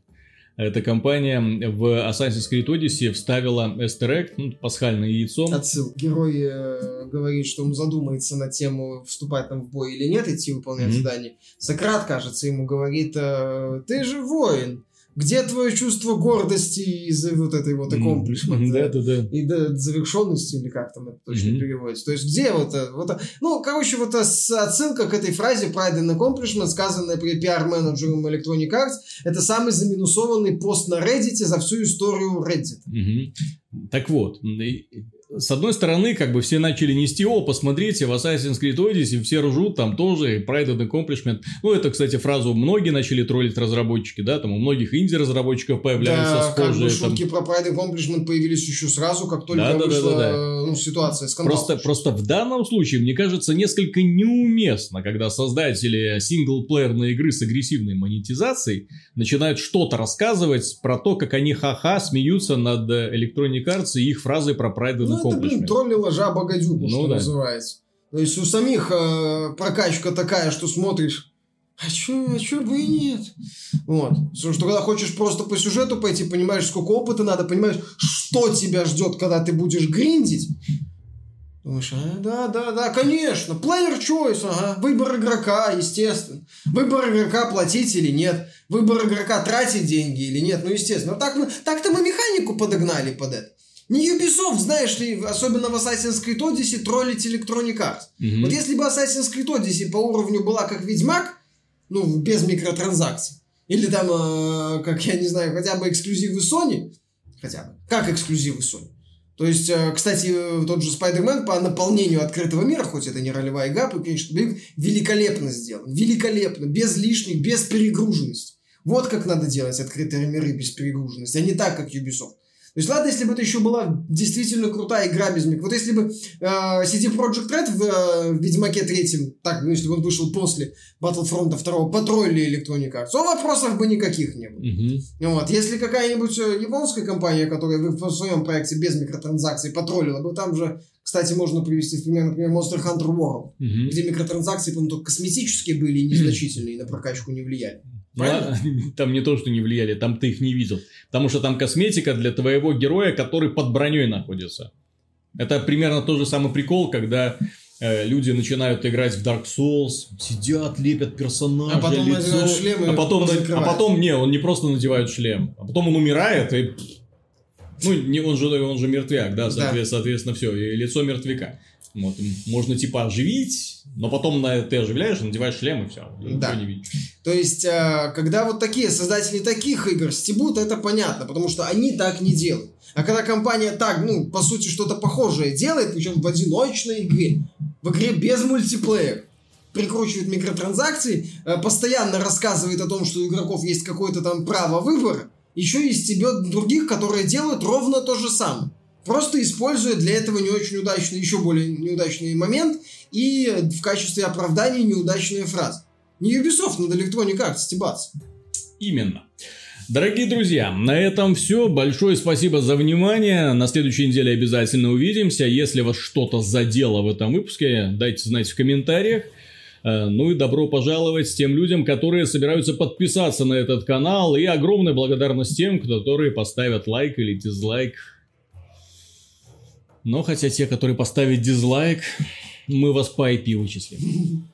A: Эта компания в Assassin's Creed Odyssey вставила Easter egg, ну, пасхальное яйцо.
B: Отсыл. Герой э, говорит, что он задумается на тему, вступать там в бой или нет, идти выполнять
A: Мгм.
B: задание. Сократ, кажется, ему говорит, э, ты же воин, где твое чувство гордости из-за вот этой вот accomplishment?
A: Да, да, да.
B: и до завершенности, или как там это точно
A: Мгм.
B: переводится. То есть, где вот это, вот это- ну, короче, вот с- отсылка к этой фразе Pride and Accomplishment, сказанная при пиар-менеджером Electronic Arts, это самый заминусованный пост на Reddit за всю историю Reddit.
A: Мгм. Так вот, с одной стороны, как бы все начали нести, о, посмотрите, в Assassin's Creed Odyssey все ржут, там тоже, и Pride and Accomplishment. Ну, это, кстати, фразу многие начали троллить разработчики, да, там у многих инди-разработчиков появляются
B: Да, как бы
A: схожие. там.
B: шутки про Pride and Accomplishment появились еще сразу, как только
A: Да, да, да,
B: вышла
A: да, да.
B: э, ну, ситуация, скандал.
A: Просто, просто в данном случае, мне кажется, несколько неуместно, когда создатели синглплеерной игры с агрессивной монетизацией начинают что-то рассказывать про то, как они ха-ха смеются над Electronic Arts и их фразой про Pride and
B: Ну, это, блин, троллила жаба гадюку,
A: Ну
B: что
A: да.
B: называется. То есть у самих э, прокачка такая, что смотришь, а чё, а чё бы и нет? Вот. Что, что когда хочешь просто по сюжету пойти, понимаешь, сколько опыта надо, понимаешь, что тебя ждет, когда ты будешь гриндить. Думаешь, а, да, да, да, конечно, player choice, ага, выбор игрока, естественно. Выбор игрока платить или нет, выбор игрока тратить деньги или нет, ну, естественно. Так, так-то мы механику подогнали под это. Не Ubisoft, знаешь ли, особенно в Assassin's Creed Odyssey, троллить Electronic Arts.
A: Мгм.
B: Вот если бы Assassin's Creed Odyssey по уровню была как Ведьмак, ну, без микротранзакций, или там, э, как я не знаю, хотя бы эксклюзивы Sony, хотя бы, как эксклюзивы Sony. То есть, э, кстати, э, тот же Spider-Man по наполнению открытого мира, хоть это не ролевая игра, конечно, блин, великолепно сделан. Великолепно, без лишних, без перегруженности. Вот как надо делать открытые миры без перегруженности, а не так, как Ubisoft. То есть, ладно, если бы это еще была действительно крутая игра без мик. Вот если бы э, CD Projekt Red в э, Ведьмаке третьем, так, ну, если бы он вышел после Battlefront 2, потроллили Electronic Arts, то вопросов бы никаких не было.
A: Мгм.
B: Вот. Если какая-нибудь э, японская компания, которая в, своем проекте без микротранзакций потроллила бы, там же, кстати, можно привести в пример, например, Monster Hunter World,
A: Мгм.
B: где микротранзакции, по-моему, только косметические были и незначительные, и на прокачку не влияли.
A: Ну, а, Там не то, что не влияли, там ты их не видел. Потому что там косметика для твоего героя, который под броней находится. Это примерно тот же самый прикол, когда э, люди начинают играть в Dark Souls, сидят, лепят персонажа,
B: А потом
A: лицо,
B: надевают шлем и
A: а потом, а потом, не, он не просто надевает шлем, а потом он умирает и... Ну, не, он, же, он же мертвяк, да,
B: Да.
A: соответственно, соответственно все, и лицо мертвяка. Вот, можно типа оживить, но потом на, ты оживляешь, надеваешь шлем и все,
B: Да.
A: не видишь.
B: То есть, э, когда вот такие создатели таких игр стебут, это понятно, потому что они так не делают. А когда компания так, ну, по сути, что-то похожее делает, причем в одиночной игре, в игре без мультиплеера, прикручивает микротранзакции, э, постоянно рассказывает о том, что у игроков есть какое-то там право выбора, еще и стебет других, которые делают ровно то же самое. Просто используя для этого не очень удачный, еще более неудачный момент и в качестве оправдания неудачные фразы. Не Ubisoft над Electronic Arts стебаться.
A: Именно. Дорогие друзья, на этом все. Большое спасибо за внимание. На следующей неделе обязательно увидимся. Если вас что-то задело в этом выпуске, дайте знать в комментариях. Э, ну и добро пожаловать тем людям, которые собираются подписаться на этот канал. И огромная благодарность тем, которые поставят лайк или дизлайк. Но хотя те, которые поставят дизлайк, мы вас по IP вычислим.